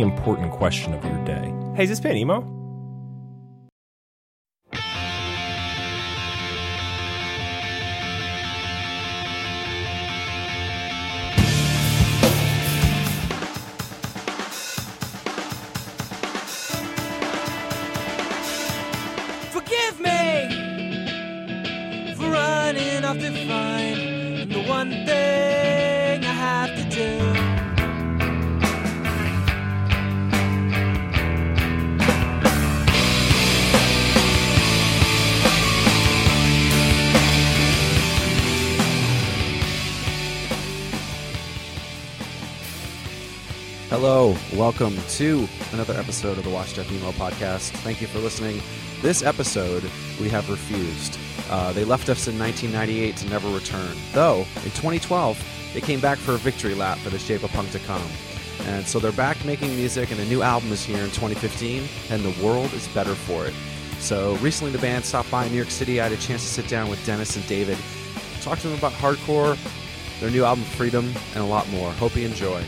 important question of your day. Hey, is this band emo? Hello, welcome to another episode of the Washed Up Emo podcast. Thank you for listening. This episode, we have refused. Uh, they left us in 1998 to never return. Though, in 2012, they came back for a victory lap for the Shape of Punk to come. And so they're back making music, and a new album is here in 2015, and the world is better for it. So recently, the band stopped by in New York City. I had a chance to sit down with Dennis and David, talk to them about hardcore, their new album Freedom, and a lot more. Hope you enjoy.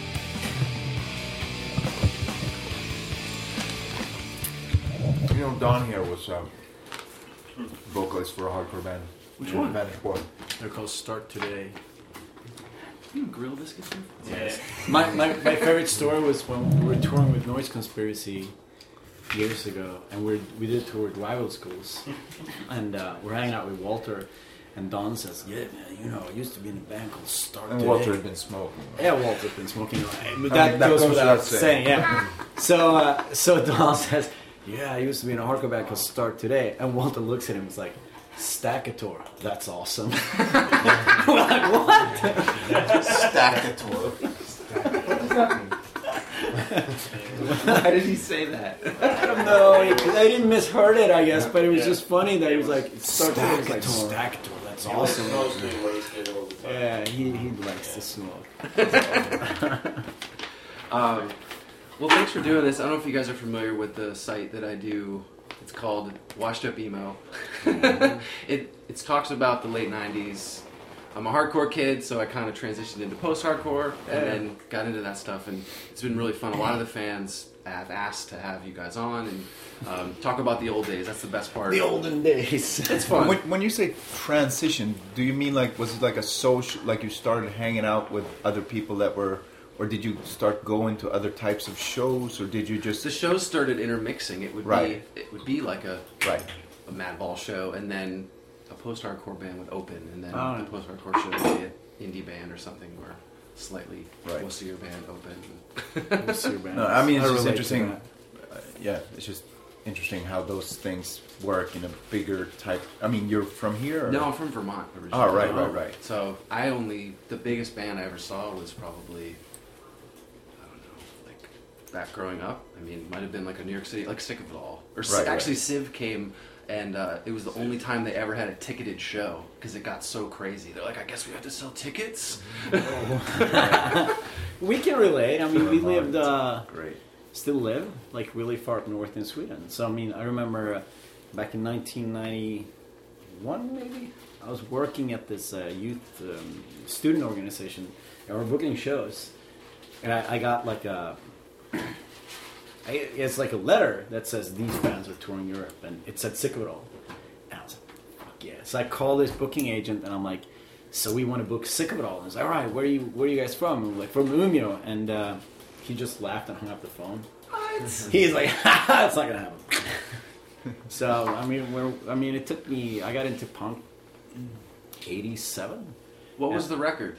Don here was um, vocalist for a hardcore band. Which Yeah, one? Vanish Boy. They're called Start Today. Gorilla Biscuits? Yeah. My, my, my favorite story was when we were touring with Noise Conspiracy years ago, and we we did a tour with rival schools, and uh, we're hanging out with Walter, and Don says, "Yeah, man, you know, I used to be in a band called Start And Today." Walter had been smoking. Yeah, Walter's been smoking. But I mean, that, that goes goes without without saying. saying. Yeah. so uh, so Don says, "Yeah, I used to be in a hardcore band called Start Today," and Walter looks at him and is like. Stackator, that's awesome. we're like, what? Stackator. What does that mean? Why did he say that? I don't know. I didn't misheard it, I guess, but it was just funny that he was like, Start Today was like, Stackator, that's awesome. Yeah, he, he likes to smoke. Um, well, thanks for doing this. I don't know if you guys are familiar with the site that I do. It's called Washed Up Emo. it it talks about the late '90s. I'm a hardcore kid, so I kind of transitioned into post-hardcore and then got into that stuff, and it's been really fun. A lot of the fans have asked to have you guys on and um, talk about the old days. That's the best part. The olden days. It's fun. When, when you say transition, do you mean like was it like a social? Like you started hanging out with other people that were, or did you start going to other types of shows, or did you just the shows started intermixing. It would Right. be it would be like a right? a Madball show, and then a post-hardcore band would open, and then Oh. the post-hardcore show would be an indie band or something where slightly Right. most of your band open. We'll see your band. No, I mean it's I just interesting. Uh, yeah, it's just interesting how those things work in a bigger type. I mean, you're from here. Or? no, I'm from Vermont originally. Oh, right, right, right. So I only the biggest band I ever saw was probably I don't know, like back growing up. I mean, it might have been like a New York City, like Sick of It All, or Si- Right, right. actually Civ came. And uh, it was the only time they ever had a ticketed show because it got so crazy. They're like, I guess we have to sell tickets. We can relate. I mean, we lived, uh, Great. still live, like really far up north in Sweden. So, I mean, I remember uh, back in 1991, maybe, I was working at this uh, youth um, student organization, and we're booking shows. And I, I got like a. I, it's like a letter that says these bands are touring Europe, and it said sick of it all. And I was like, fuck yeah. So I call this booking agent, and I'm like, so we want to book sick of it all. And he's like, all right, where are you? Where are you guys from? And we're like, from Umeå. And uh, he just laughed and hung up the phone. He's like, it's not gonna happen. so I mean, we're, I mean, it took me. I got into punk '87. What was the record?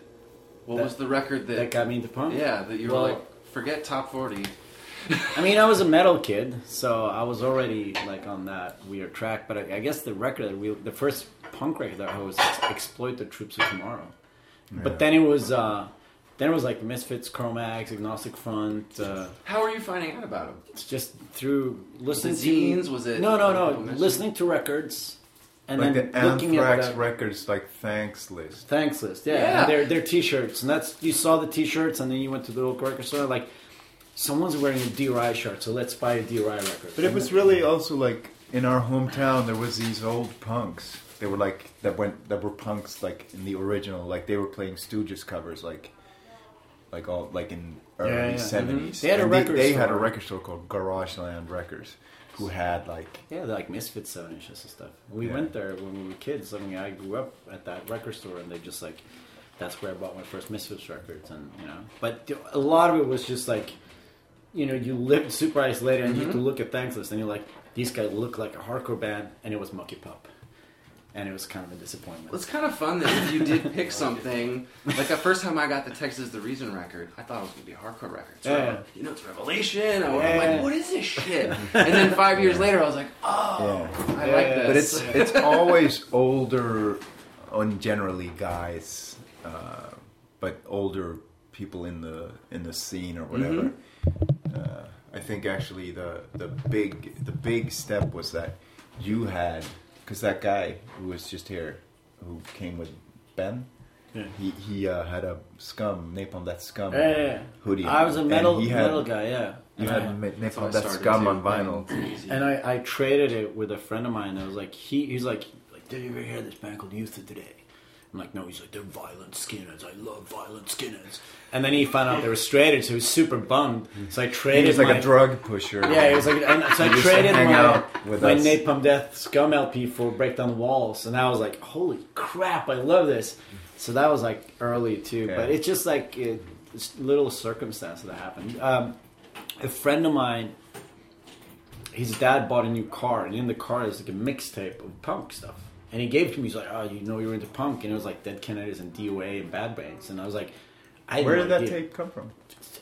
What That- was the record that? That got me into punk. yeah, that you were Well- like, forget top forty. I mean, I was a metal kid, so I was already like on that weird track. But I, I guess the record that we, the first punk record that I was exploit the troops of tomorrow. But then it was, uh, then it was like Misfits, Cro-Mags, Agnostic Front. Uh, How are you finding out about them? it's just through listening Was it zines? to Was it no, no, no, listening to records and like then the looking at Anthrax the records, like thanks list. thanks list. Yeah, Yeah. And their their t-shirts, and that's you saw the t-shirts, and then you went to the local record store like. Someone's wearing a DRI shirt, so let's buy a DRI record. But it was really also like in our hometown there was these old punks. They were like that went that were punks like in the original, like they were playing Stooges covers, like like all like in early Yeah, yeah. 70s Mhm. They had a record they, had a record store called Garageland Records, who had like Yeah, they're like Misfits seven inches and stuff. We Yeah. went there when we were kids. I mean, I grew up at that record store, and they just like that's where I bought my first Misfits records, and you know. But a lot of it was just like, you know, you lived super isolated, and you mm-hmm. had to look at thanks list, and you're like, these guys look like a hardcore band, and it was Mucky Pup, and it was kind of a disappointment. Well, it's kind of fun that if you did pick something, like the first time I got the Texas the Reason record, I thought it was gonna be a hardcore record. So, Yeah. you know, it's Revelation. I, am Yeah. like, what is this shit? and then five years later, I was like, oh, yeah. I Yeah, like yeah. this. But it's it's always older, on generally guys, uh, but older people in the in the scene or whatever. Uh, I think actually the the big the big step was that you had because that guy who was just here, who came with Ben. Yeah. He he uh, had a scum Napalm Death scum Yeah, yeah, yeah. hoodie. I was a metal had- metal guy, yeah. You had I- ma- That's how I Napalm Death scum too. on vinyl. And I, I traded it with a friend of mine. I was like, he he's like, like, did you ever hear this band called Youth of Today? I'm like, no. He's like, they're violent skinheads. I love violent skinheads. And then he found out they were straight edge, so he was super bummed. So I He traded. was like my, a drug pusher. Yeah, he was like, and so I He traded my, with my us. Napalm Death Scum LP for Break Down the Walls, and I was like, holy crap, I love this. So that was like early too, Yeah. but it's just like it, it's little circumstances that happened. Um, a friend of mine, his dad bought a new car, and in the car is like a mixtape of punk stuff. And he gave it to me. He's like, "Oh, you know, you're into punk," and it was like Dead Kennedys and DOA and Bad Brains. And I was like, "I Where did that idea. tape come from?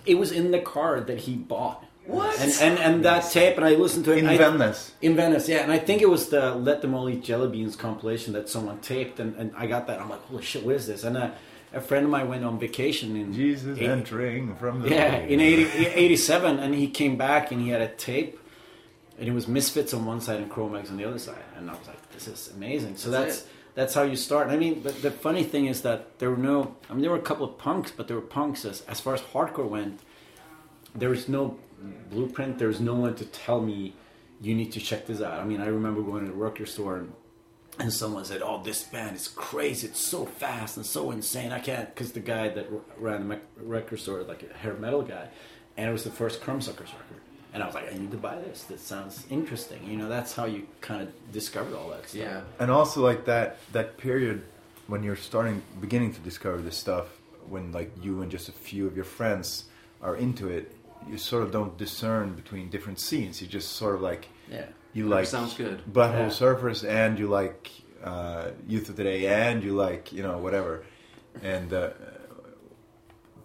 It was in the car that he bought. What? And and, and that tape, and I listened to it In I- Venice. in Venice, yeah, and I think it was the "Let Them All Eat Jelly Beans" compilation that someone taped, and, and I got that. I'm like, holy shit, what is this? And uh, a friend of mine went on vacation in Jesus eight- entering from the yeah, in 80, 87, and he came back and he had a tape, and it was Misfits on one side and Cro-Mags on the other side, and I was like, this is amazing. So That's that's that's how you start. I mean, but the funny thing is that there were no, I mean, there were a couple of punks, but there were punks as as far as hardcore went. There was no blueprint. There was no one to tell me you need to check this out. I mean, I remember going to the record store and and someone said, "Oh, this band is crazy. It's so fast and so insane. I can't." Because the guy that ran the record store, like a hair metal guy, and it was the first Crumbsuckers record, and I was like, "I need to buy this. This sounds interesting." You know, that's how you kind of discovered all that stuff. yeah. and also like that that period when you're starting beginning to discover this stuff when like you and just a few of your friends are into it you sort of don't discern between different scenes you just sort of like yeah. you like sounds good. butthole Yeah. surfers and you like uh, youth of today and you like you know whatever and uh,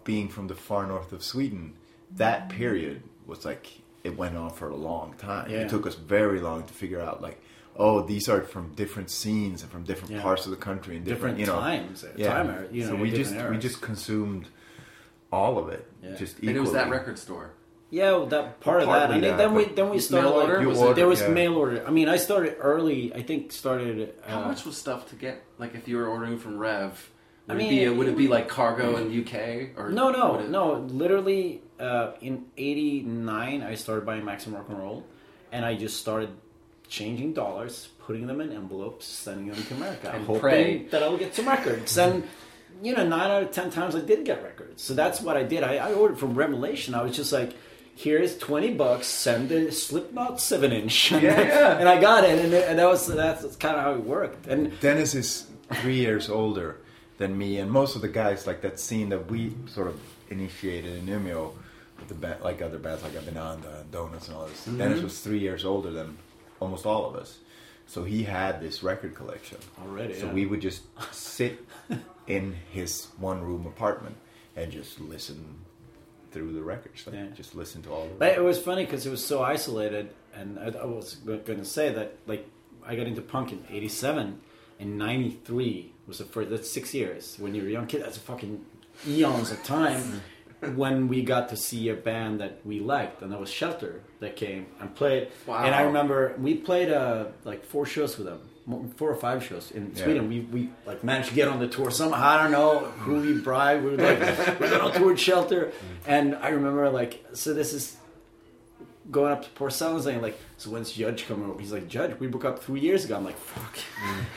being from the far north of sweden that period was like it went on for a long time Yeah. it took us very long to figure out like oh these are from different scenes and from different Yeah. parts of the country and different, Different you know times, uh, time era, you know, so we different just we just consumed all of it Yeah. just And it was that record store. Yeah, well, that part of that. And then, that, then we then we started. mail like- order? You Was ordered, there was yeah. mail order. I mean, I started early. I think started. Uh, How much was stuff to get? Like if you were ordering from Rev, would, I it, be, mean- would it be like cargo in the UK or No, no, would it- no. Literally, uh, in '89, I started buying Maximum Rock and Roll, and I just started changing dollars, putting them in envelopes, sending them to America, And hoping pray. that I would get some records. And you know, nine out of ten times I did get records. So that's what I did. I, I ordered from Revelation. I was just like. Here's twenty bucks. Send a Slipknot seven inch. And, Yeah, yeah. and I got it, and, and that was that's kind of how it worked. And Dennis is three years older than me, and most of the guys like that scene that we sort of initiated in Umeå with the like other bands like Abhinanda and Donuts and all this. Mm-hmm. Dennis was three years older than almost all of us. So he had this record collection Already, So yeah. we would just sit in his one room apartment and just listen through the records. Like, Yeah. Just listen to all the. But it was funny because it was so isolated, and I, I was going to say that like I got into punk in '87, and '93 was the first. That's six years. When you're a young kid, that's a fucking eons of time. When we got to see a band that we liked, and that was Shelter that came and played. Wow. And I remember we played uh, like four shows with them, four or five shows in Yeah. Sweden. We we like managed to get on the tour somehow. I don't know who we bribed. We were like we got on tour with Shelter, and I remember like so this is going up to Porcell and saying like, so when's Judge coming over? He's like, Judge, we broke up three years ago. I'm like, fuck.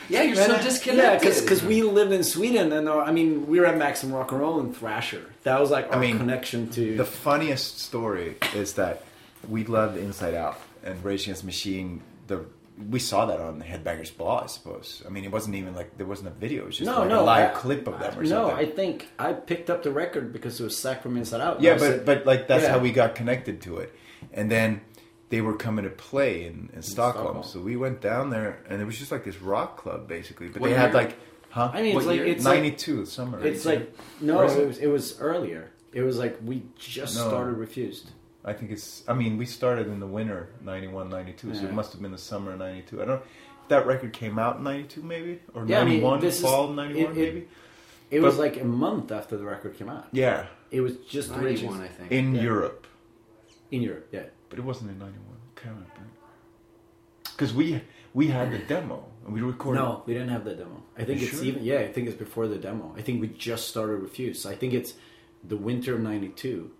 Yeah, you're Man, so I- disconnected. Yeah, because we lived in Sweden, and uh, I mean, we were at Maximum Rock and Roll and Thrasher. That was like our I mean, connection to. The funniest story is that we loved Inside Out and Rage Against Machine. The we saw that on the Headbangers Ball, I suppose. I mean, it wasn't even like there wasn't a video; it was just no, like no, a live I- clip of them or no, something. No, I think I picked up the record because it was Zack from Inside Out. yeah, I said- but but like that's Yeah. how we got connected to it, and then they were coming to play in, in Stockholm. Stockholm. so we went down there, and it was just like this rock club basically. But What they had like, huh? I mean, What it's like year? it's like ninety-two summer. it's like no, Or it it? was it was earlier. It was like we just No. started Refused. I think it's. I mean, we started in the winter, 91, 92, so it must have been the summer of 92. I don't if that record came out in 92 maybe? Or Yeah, I mean, 91, is- fall 91 it- it- maybe? It was But- like a month after the record came out. Yeah, It was just 91, I think. in Yeah. Europe. In Europe. Yeah. But it wasn't in 91. Because we we had the demo and we recorded. No, we didn't have the demo. I think You it's sure? even yeah. I think it's before the demo. I think we just started Refuse. I think it's the winter of '92.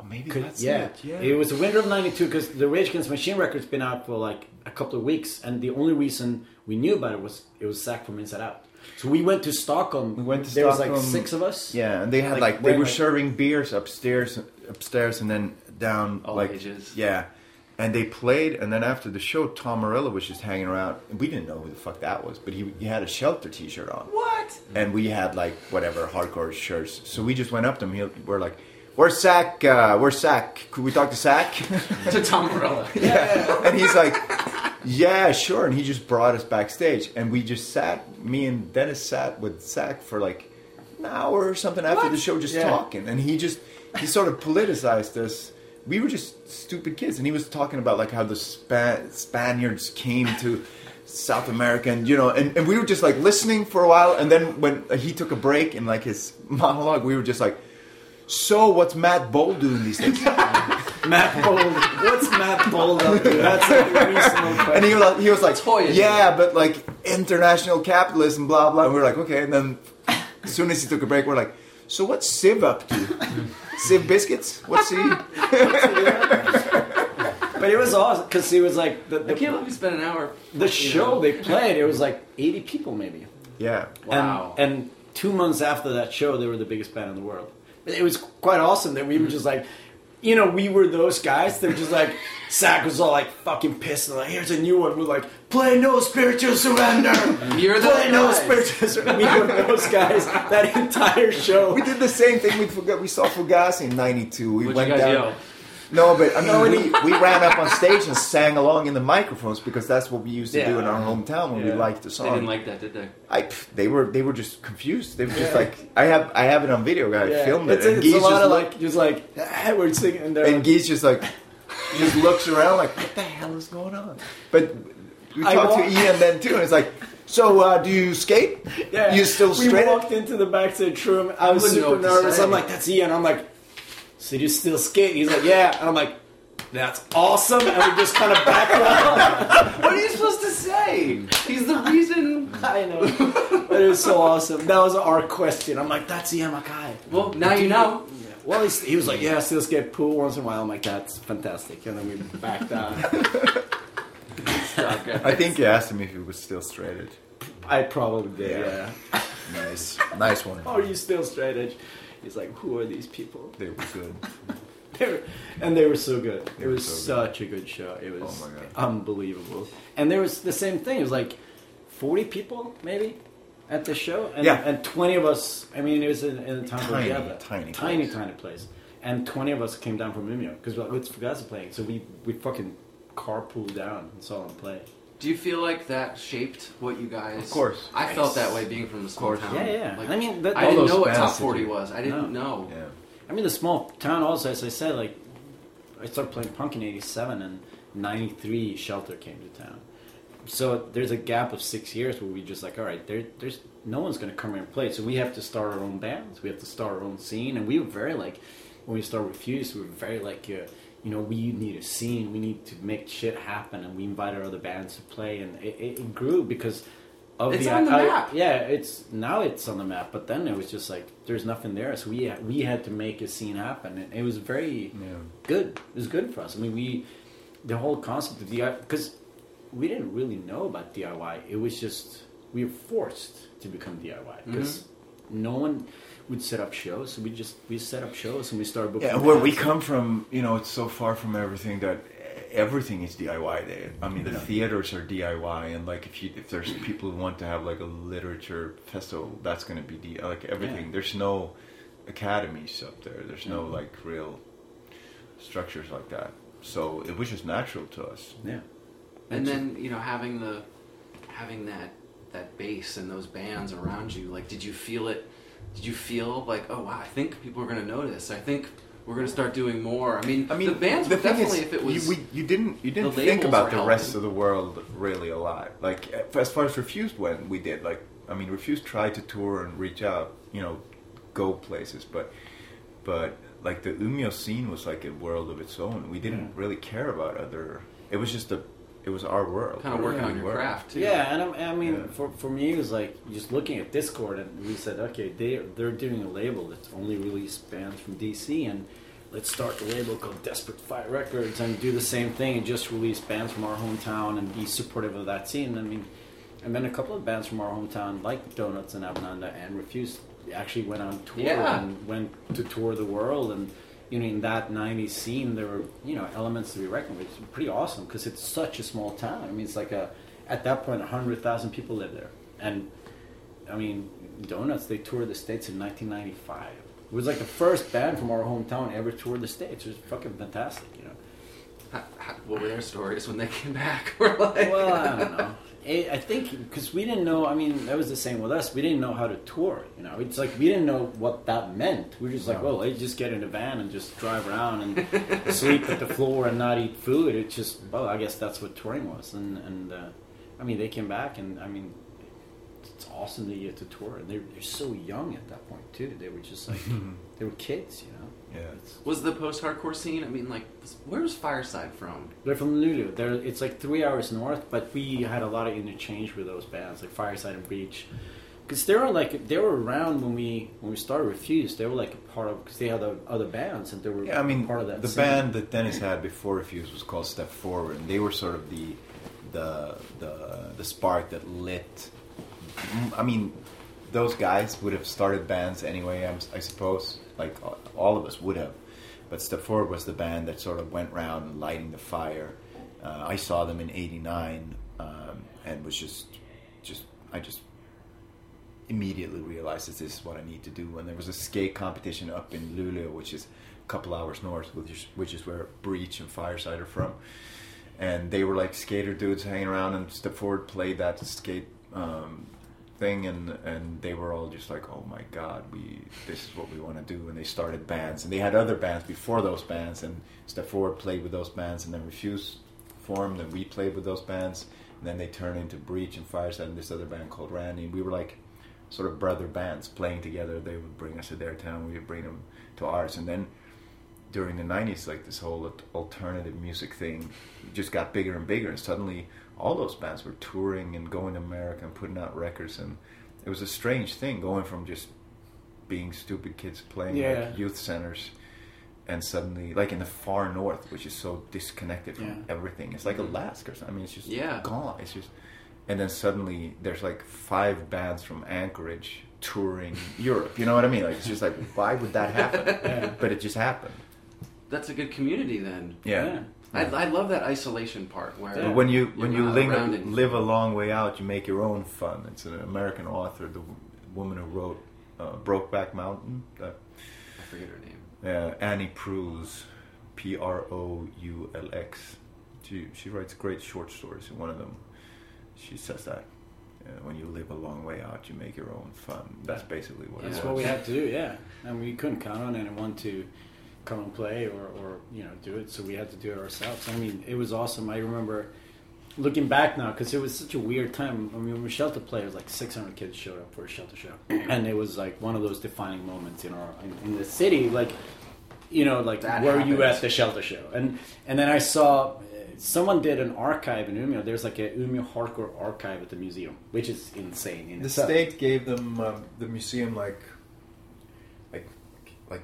Oh, maybe that's yeah, it. Yeah. it was the winter of '92 because the Rage Against Machine record's been out for like a couple of weeks, and the only reason we knew about it was it was sacked from Inside Out. So we went to Stockholm. We went to there was like six of us. Yeah, and they had Like, like, they were like- serving beers upstairs, upstairs, and then down All like ages. yeah. And they played, and then after the show, Tom Morello was just hanging around. And we didn't know who the fuck that was, but he, he had a Shelter T-shirt on. What? And we had like whatever hardcore shirts. So we just went up to him. He, we're like, "Where's Zack? Uh, where's Zack? Could we talk to Zack?" to Tom Morello. yeah. And he's like, "Yeah, sure." And he just brought us backstage, and we just sat. Me and Dennis sat with Zack for like an hour or something after the show, just Yeah. talking. And he just he sort of politicized us. We were just stupid kids, and he was talking about like how the Spa- Spaniards came to South America, and you know, and, and we were just like listening for a while, and then when he took a break in like his monologue, we were just like. So what's Madball doing these days? Madball. What's Madball up to? That's a reasonable question. And he was like, he was like Toys. yeah, but like international capitalism, blah blah. And we were like, okay. And then as soon as he took a break, we're like, so what's Civ up to? Civ biscuits? What's he? but it was awesome because it was like the, I can't the, believe we spent an hour. the show uh, they played. It was like 80 people maybe. Yeah. Wow. And, and two months after that show, they were the biggest band in the world. It was quite awesome that we were mm. just like, you know, we were those guys. They're just like, Zach was all like fucking pissed. And like, here's a new one. We're like, play no spiritual surrender. You're the play no spiritual surrender. We were those guys that entire show. We did the same thing. We forgot. We saw Fugazi in '92. We What'd went you guys down. yell? No, but I mean, we, we ran up on stage and sang along in the microphones because that's what we used to do in our hometown when we liked the song. They didn't like that, did they? I, they were they were just confused. They were just like I have I have it on video. I Yeah. filmed it. It's, and it's Geese a lot just of look- like, just like, ah, we're singing. And, and like, Geese just like just looks around like what the hell is going on? But we I talked to Ian then too, and it's like, so uh, do you skate? Yeah. You still straight? We straight? walked into the backstage room. I was wouldn't super nervous. I'm like, "That's Ian." I'm like, "So you still skate?" He's like, "Yeah." And I'm like, "That's awesome." And we just kind of back out. What are you supposed to say? He's the reason. I know, but it was so awesome. That was our question. I'm like, "That's Ian MacKaye." Well, now you know. Well, he's, he was like, "Yeah, I still skate pool once in a while." I'm like, "That's fantastic." And then we backed out. I think you asked him if he was still straight edge. I probably did. Yeah. Yeah. Nice, nice one. Are oh, you still straight edge? He's like, "Who are these people?" They were good. They were, and they were so good. They it was so good. such a good show. It was Oh unbelievable. And there was the same thing. It was like forty people maybe at the show, and, Yeah. and twenty of us. I mean, it was in, in a town Tiny, Gävle. tiny tiny, place. tiny place. And twenty of us came down from Umeå because we're like, it's Fugazi playing. So we we fucking carpool down and saw them play. Do you feel like that shaped what you guys? Of course. I felt that way being from the small town. Yeah, yeah. Like, I mean, that- I didn't know what top forty was. I didn't No. know. Yeah. I mean, the small town also, as I said, like I started playing punk in '87, and '93 Shelter came to town. So there's a gap of six years where we just like, all right, there, there's no one's going to come here and play, so we have to start our own bands. We have to start our own scene, and we were very like when we started Refuse, we were very like, uh, you know, we need a scene, we need to make shit happen, and we invited other bands to play, and it, it, it grew because. Of It's the, on the I- map. yeah, it's now it's on the map. But then it was just like there's nothing there, so we we had to make a scene happen, and it was very Yeah. good. It was good for us. I mean, we the whole concept of DIY because we didn't really know about DIY. It was just we were forced to become DIY because mm-hmm. no one would set up shows. So we just we set up shows and we started booking. Yeah, where we come from, you know, it's so far from everything that everything is DIY there. I mean, the theaters are DIY, and like if you if there's people who want to have like a literature festival, that's going to be D, like everything. Yeah. There's no academies up there. There's no mm-hmm. like real structures like that. So it was just natural to us. Yeah. And then you know having the having that that bass and those bands around you. Like, did you feel it? Did you feel like, oh wow, I think people are going to notice. I think we're going to start doing more. I mean, I mean, the bands the definitely is, if it was. you, we, you didn't you didn't think about the rest of the world really a lot. Like as far as Refused went, we did. Like I mean, Refused tried to tour and reach out, you know, go places, but but like the Umeå scene was like a world of its own. We didn't really care about other. It was just a. It was our world. kind of working on your World. craft too. Yeah, and I, I mean, Yeah. for for me, it was like just looking at Dischord, and we said, okay, they they're doing a label that's only released bands from DC, and let's start a label called Desperate Fight Records and do the same thing and just release bands from our hometown and be supportive of that scene. I mean, and then a couple of bands from our hometown, like Donuts and Abhinanda and Refused, actually went on tour Yeah. and went to tour the world and. You know, in that '90s scene, there were you know elements to be reckoned with. It's pretty awesome because it's such a small town. I mean, it's like a at that point, 100,000 people live there. And, I mean, Donuts, they toured the States in 1995. It was like the first band from our hometown ever toured the States. It was fucking fantastic, you know. How- how- what were their stories when they came back? We're like, Well, I don't know. I I think because we didn't know, I mean, that was the same with us. We didn't know how to tour, you know. It's like we didn't know what that meant. We were just like, well, let's just get in a van and just drive around and sleep at the floor and not eat food. It's just, well, I guess that's what touring was. And, and uh, I mean, they came back and, I mean, it's awesome that you get to tour. And they're, they're so young at that point, too. They were just like, they were kids, you know. Yeah. was the post-hardcore scene? I mean, like, where was Fireside from? They're from Luleå. They're it's like three hours north, but we had a lot of interchange with those bands, like Fireside and Breach, because they were like they were around when we when we started Refuse. They were like a part of because they had other, other bands and they were Yeah, I mean, part of that. the scene. band that Dennis had before Refuse was called Step Forward, and they were sort of the the the the spark that lit. I mean, those guys would have started bands anyway. I'm, I suppose, like all of us would have, but Step Forward was the band that sort of went around lighting the fire. Uh, I saw them in '89, um, and was just, just I just immediately realized that this is what I need to do. And there was a skate competition up in Luleå, which is a couple hours north, which is, which is where Breach and Fireside are from. And they were like skater dudes hanging around, and Step Forward played that skate um, thing, and and they were all just like, "Oh my God, we this is what we want to do." And they started bands, and they had other bands before those bands, and Step Forward played with those bands, and then Refuse formed, and we played with those bands, and then they turned into Breach and Fireside, and this other band called Randy, and we were like sort of brother bands playing together. They would bring us to their town, we would bring them to ours, and then during the '90s, like this whole alternative music thing just got bigger and bigger, and suddenly all those bands were touring and going to America and putting out records, and it was a strange thing going from just being stupid kids playing Yeah. like youth centers. And suddenly, like in the far north, which is so disconnected from Yeah. everything, it's like Alaska. Or something. I mean, it's just Yeah. gone. It's just, and then suddenly there's like five bands from Anchorage touring Europe. You know what I mean? Like it's just like, why would that happen? But it just happened. That's a good community then. Yeah. I, I love that isolation part where But when you when you not ling- around it. live a long way out, you make your own fun. It's an American author, the w- woman who wrote uh, Brokeback Mountain. Uh, I forget her name. uh, Annie Proulx, P R O U L X. She she writes great short stories. And one of them, she says that uh, when you live a long way out, you make your own fun. That's basically what. That's it what we had to do, yeah. And we couldn't count on anyone to come and play or, or you know do it, so we had to do it ourselves. I mean, it was awesome. I remember looking back now because it was such a weird time. I mean, when Shelter it was like 600 kids showed up for a Shelter show, and it was like one of those defining moments in our in, in the city. Like, you know, like That were you at the Shelter show? And and then I saw. uh, Someone did an archive in Umeå. There's like a Umeå hardcore archive at the museum, which is insane. In The itself. state gave them um, the museum like, like, like,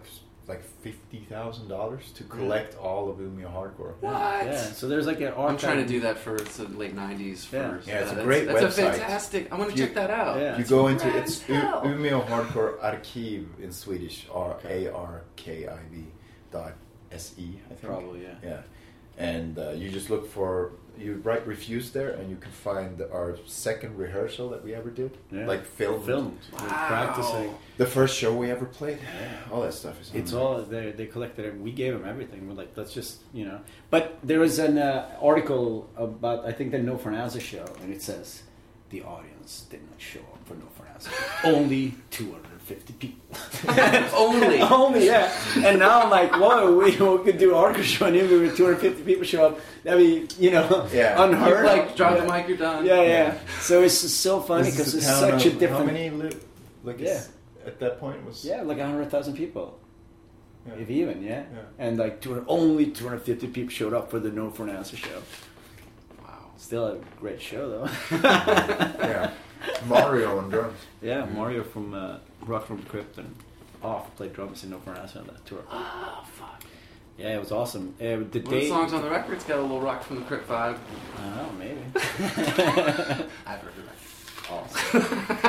like fifty thousand dollars to collect all of Umeå hardcore. What? Yeah, so there's like an archive. I'm trying to do that for the late '90s. For, Yeah. Yeah, it's a that's- great That's website. a fantastic. I want to You- check that out. Yeah. You It's go into rad it's as hell. U- Umeå Hardcore Arkiv in Swedish, R A R K I V dot S E. I think Probably, yeah. Yeah, and uh, you just look for you write refuse there, and you can find our second rehearsal that we ever did, Yeah. like filmed. filmed. Wow. practicing. The first show we ever played. All that stuff is. on It's there. all they they collected it. We gave them everything. We're like, let's just you know. But there was an uh, article about I think the No for an Answer show, and it says the audience did not show up for No for an Answer. Only 250 people. Only. Only yeah. And now I'm like, whoa, we, we could do an hardcore show, and even with 250 people show up, that'd be you know Yeah. unheard. You, like drop yeah. the mic, you're done. Yeah, yeah. So it's just so funny because it's a town such a different. How many live? Like Yeah. at that point it was. Yeah, like hundred thousand people, Yeah. if even, yeah. Yeah. And like 200, only two hundred fifty people showed up for the No for an Answer show. Wow. Still a great show though. yeah. Mario on drums. yeah, Mario from uh, Rocket from the Crypt and Off played drums in No for on that tour. Oh fuck. Yeah, it was awesome. Uh, the One of day, songs on the record's got a little Rocket from the Crypt vibe. Don't know, maybe. I've heard of awesome.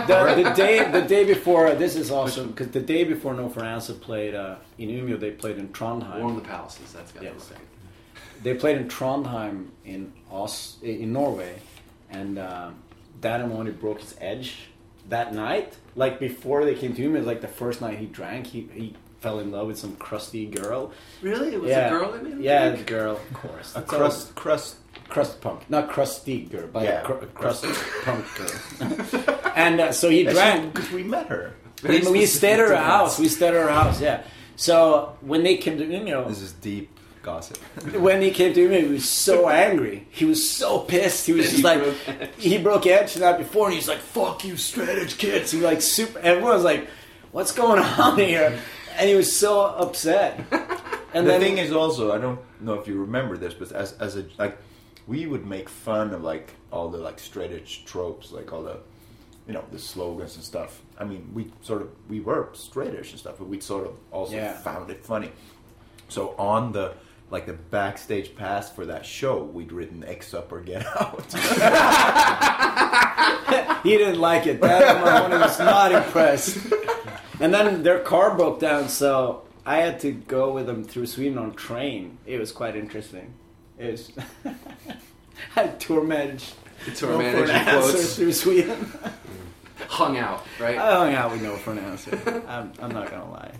the, the day the day before this is awesome because the day before No for an Answer played uh, in Umeå, they played in. Trondheim. Warm the Palaces. That's got Yes. they played in Trondheim in Os- in Norway, and um, Dan O'Mahony broke his edge that night. Like before they came to him, it was like the first night he drank. He he fell in love with some crusty girl. Really? It was yeah, a girl that made him yeah, drink? the girl, of course. A That's all- crust, crust. crust punk, not crusty girl, but Yeah. a cr- crust punk girl. and uh, so he drank. because we met her. We, we stayed at her house. We stayed at her house. Yeah. So when they came to you know. This is deep gossip. when he came to me, he was so angry. He was so pissed. He was He just like, broke he broke edge the night before, and he's like, "Fuck you, straight edge kids." He like super. Everyone was like, "What's going on here?" And he was so upset. And the then thing is also, I don't know if you remember this, but as as a like, we would make fun of like all the like straight edge tropes, like all the, you know, the slogans and stuff. I mean, we sort of we were straight edge and stuff, but we sort of also Yeah. found it funny. So on the like the backstage pass for that show, we'd written "X up or get out." he didn't like it. That Mahoney was not impressed. And then their car broke down, so I had to go with them through Sweden on train. It was quite interesting. It was. I tour managed. Tour No managed for an in quotes. through Sweden. Hung out, right? I hung out with no for an answer. I'm, I'm not gonna lie.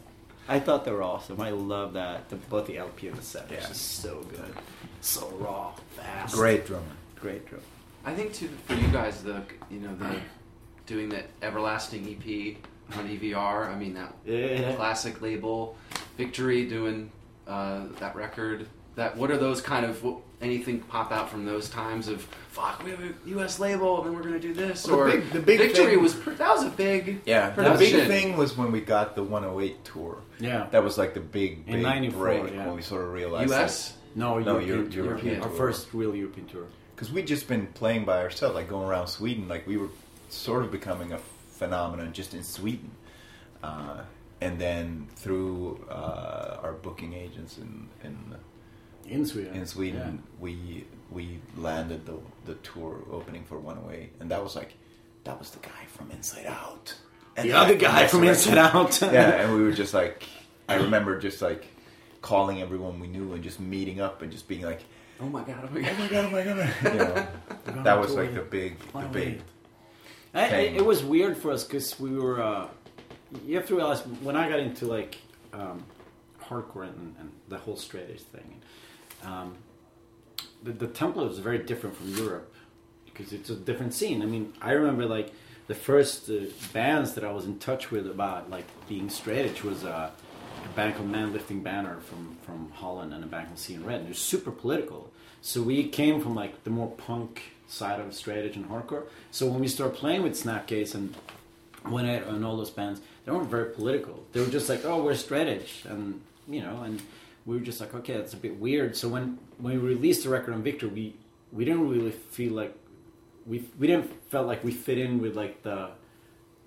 I thought they were awesome. I love that. The, both the LP and the set. It's Yeah. just so good. So raw, fast. Great drummer. Great drum. I think too for you guys the you know the doing that everlasting EP on EVR. I mean that Yeah. classic label, Victory doing uh, that record. That what are those kind of anything pop out from those times of fuck we have a U.S. label and then we're gonna do this Well, the or big- the big Victory thing- was that was a big Yeah, For the the big thing was when we got the 108 tour. Yeah. That was like the big, In big 94, break yeah. when we sort of realized U.S. No, No, European, Euro- tour. European Our first real European tour. because we'd just been playing by ourselves, like going around Sweden. Like we were sort of becoming a phenomenon just in Sweden, uh, and then through uh, our booking agents in in In Sweden. in Sweden, we we landed the the tour opening for 108, and that was like that was the guy from Inside Out. And The other guy from Inside Out. yeah, and we were just like, I remember just like calling everyone we knew and just meeting up and just being like, Oh my god! Oh my god! oh my god, oh my god, you know, that was like the big debate. I, I, thing. it was weird for us because we were. Uh, you have to realize when I got into like um, hardcore and, and the whole straight edge thing, um, the, the template was very different from Europe because it's a different scene. I mean, I remember like the first uh, bands that I was in touch with about like being straight edge was uh, a band called Man Lifting Banner from from Holland and a band called Seeing Red. And they're super political. So we came from like the more punk side of straight edge and hardcore. So when we started playing with Snapcase and when I, and all those bands, they weren't very political. They were just like, oh, we're straight edge, and you know, and we were just like, okay, that's a bit weird. So when when we released the record on Victor, we we didn't really feel like we we didn't felt like we fit in with like the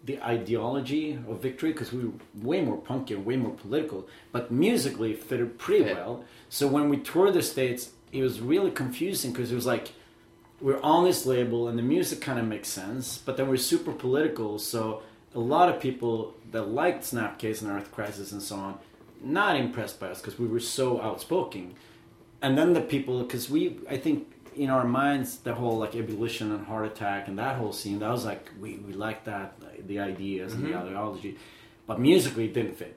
the ideology of Victory because we were way more punky and way more political, but musically it fitted pretty Fit. well. So when we toured the states, it was really confusing because it was like we're on this label and the music kind of makes sense, but then we're super political. So a lot of people that liked Snapcase and Earth Crisis and so on, not impressed by us because we were so outspoken. And then the people, because we, I think in our minds, the whole like ebullition and heart attack and that whole scene, that was like we we liked that the ideas and the mm-hmm. ideology, but musically it didn't fit.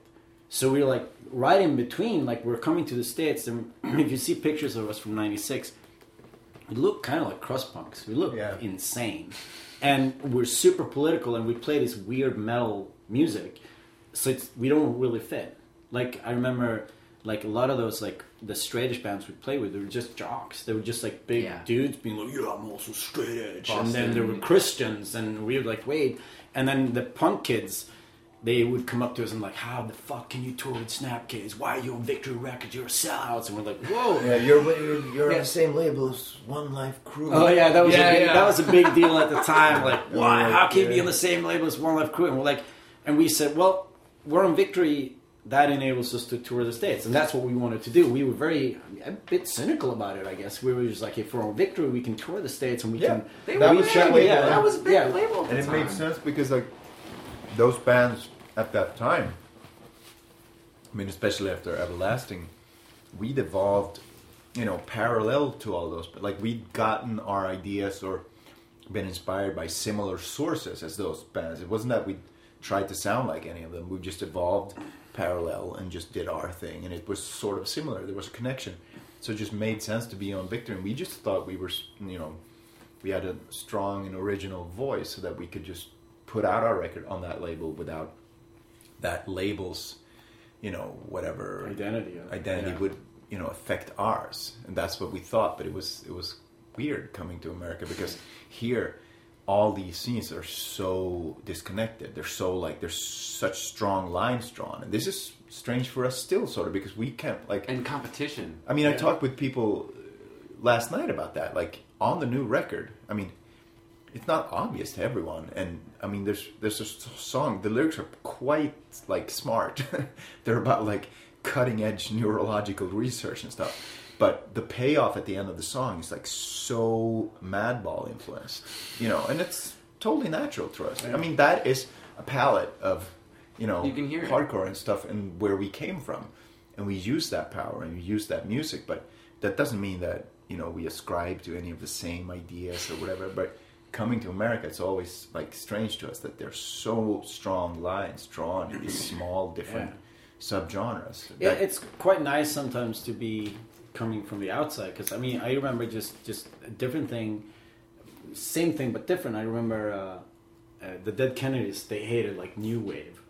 So we were like right in between, like we're coming to the states, and if you see pictures of us from '96, we look kind of like crust punks. We look Yeah. insane, and we're super political, and we play this weird metal music. So it's, we don't really fit. Like I remember, like a lot of those like the straightish bands we played with, they were just jocks. They were just like big Yeah. dudes being like, "Yeah, I'm also straight edge," and then there were Christians, and we were like, "Wait," and then the punk kids. They would come up to us and like, how the fuck can you tour with Snapcase? Why are you on Victory Records? You're a sellouts, and we're like, whoa. Yeah, you're you're, you're on the same label as One Life Crew. Oh yeah, that was Yeah, a big, yeah. that was a big deal at the time. Like, why? right, How can you be on the same label as One Life Crew? And we're like, and we said, well, we're on Victory. That enables us to tour the states, and that's what we wanted to do. We were very a bit cynical about it, I guess. We were just like, if we're on Victory, we can tour the states, and we Yeah. can. They That were was big. that label. That was a big yeah. label. at and the it made sense because like those bands at that time i mean especially after everlasting we'd evolved you know parallel to all those But like we'd gotten our ideas or been inspired by similar sources as those bands it wasn't that we tried to sound like any of them we just evolved parallel and just did our thing and it was sort of similar. There was a connection. So it just made sense to be on victor and we just thought we were you know we had a strong and original voice so that we could just put out our record on that label without that label's you know whatever Identity identity yeah. would you know affect ours. And that's what we thought but it was it was weird coming to america because here all these scenes are so disconnected they're so like there's such strong lines drawn and this is strange for us still sort of because we can't like and competition. I mean, I talked with people uh, last night about that. Like on the new record, I mean, it's not obvious to everyone, and I mean, there's there's a s- song. The lyrics are quite like smart. They're about like cutting edge neurological research and stuff. But the payoff at the end of the song is like so Madball influenced, you know, and it's totally natural to us. I mean, that is a palette of you know You can hear it. hardcore and stuff and where we came from. And we use that power and we use that music but that doesn't mean that you know we ascribe to any of the same ideas or whatever. But coming to america it's always like strange to us that there's so strong lines drawn in these small different subgenres. Yeah, it's quite nice sometimes to be coming from the outside because I mean I remember just just a different thing, same thing but different. I remember uh, uh, the Dead Kennedys they hated like new wave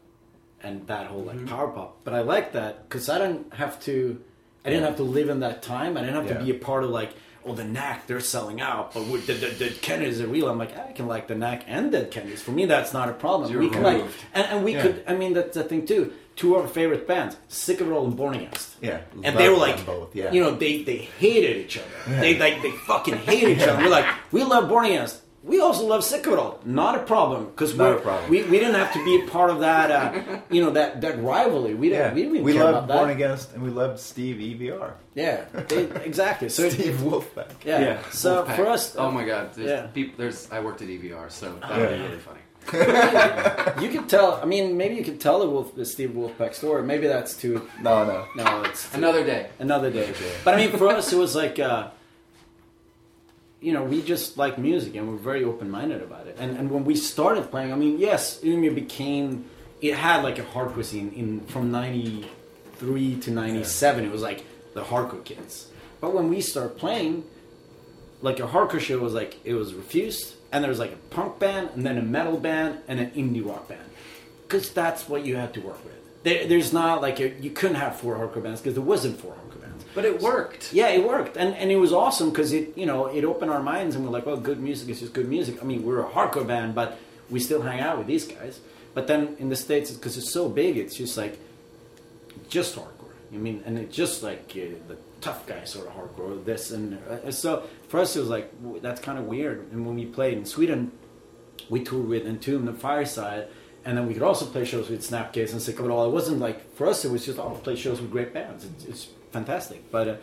and that whole like power pop, but I like that because I don't have to, I didn't have to live in that time. I didn't have Yeah. to be a part of like. Oh, the Knack, they're selling out, but with the, the, the Kennedys are real. I'm like, I can like the Knack and Dead Kennedys. For me, that's not a problem. You're we can like, and, and we Yeah. could. I mean, that's the thing too. Two of our favorite bands, Sick of It All and Born Against. Yeah, and they were like, both, yeah. you know, they they hated each other. They like they fucking hated each other. We're like, we love Born Against. We also love Sick of It All. Not a problem because we we we didn't have to be a part of that. Uh, you know that that rivalry. We yeah didn't. We didn't we care loved about born that. against and we loved steve evr Yeah, they, exactly. So steve wolfpack yeah. yeah So Wolfpack. for us, oh my god, there's yeah. people. There's I worked at EVR, so that would Yeah. be really funny. you could tell. I mean, maybe you could tell the Wolf, the Steve Wolfpack story. Maybe that's too. no no No, it's too- Another day. another day. But I mean, for us, it was like, uh, you know, we just like music and we're very open minded about it. And and when we started playing, I mean, yes, Umeå became it had like a hardcore scene in from ninety three to ninety seven. It was like the hardcore kids. But when we started playing, like a hardcore show was like it was refused, and there was like a punk band, and then a metal band, and an indie rock band, because that's what you had to work with. There, there's not like a, you couldn't have four hardcore bands because there wasn't four. But it worked. Yeah, it worked, and and it was awesome because it you know it opened our minds, and we're like, well, good music is just good music. I mean, we're a hardcore band, but we still hang out with these guys. But then in the states, because it's so big, it's just like just hardcore. I mean, and it's just like uh, the tough guy sort of hardcore. This and uh, so for us, it was like that's kind of weird. And when we played in Sweden, we toured with Entombed and Fireside, and then we could also play shows with Snapcase and Sick of It All. It wasn't like for us; it was just oh, play shows with great bands. It's, it's fantastic. But uh,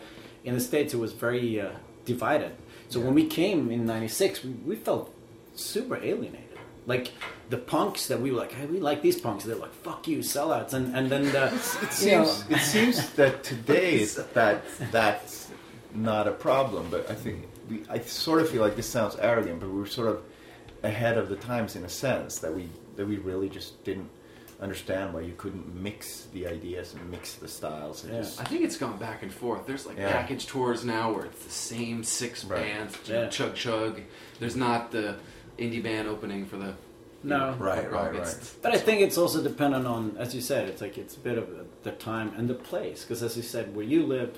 in the states, it was very uh, divided. So when we came in '96, we, we felt super alienated. Like the punks that we were like, hey, we like these punks. They're like, fuck you, sellouts. And and then the, It know, seems, it seems that today that that's not a problem, but I think we, I sort of feel like this sounds arrogant, but we were sort of ahead of the times in a sense that we that we really just didn't understand why you couldn't mix the ideas and mix the styles. And Yeah. just, I think it's gone back and forth. There's like Yeah. package tours now where it's the same six Right. bands, Yeah. chug chug. There's not the indie band opening for the No. know, Right, rock. right, It's- But I think it's also dependent on, as you said, it's like it's a bit of the time and the place. Because as you said, where you live,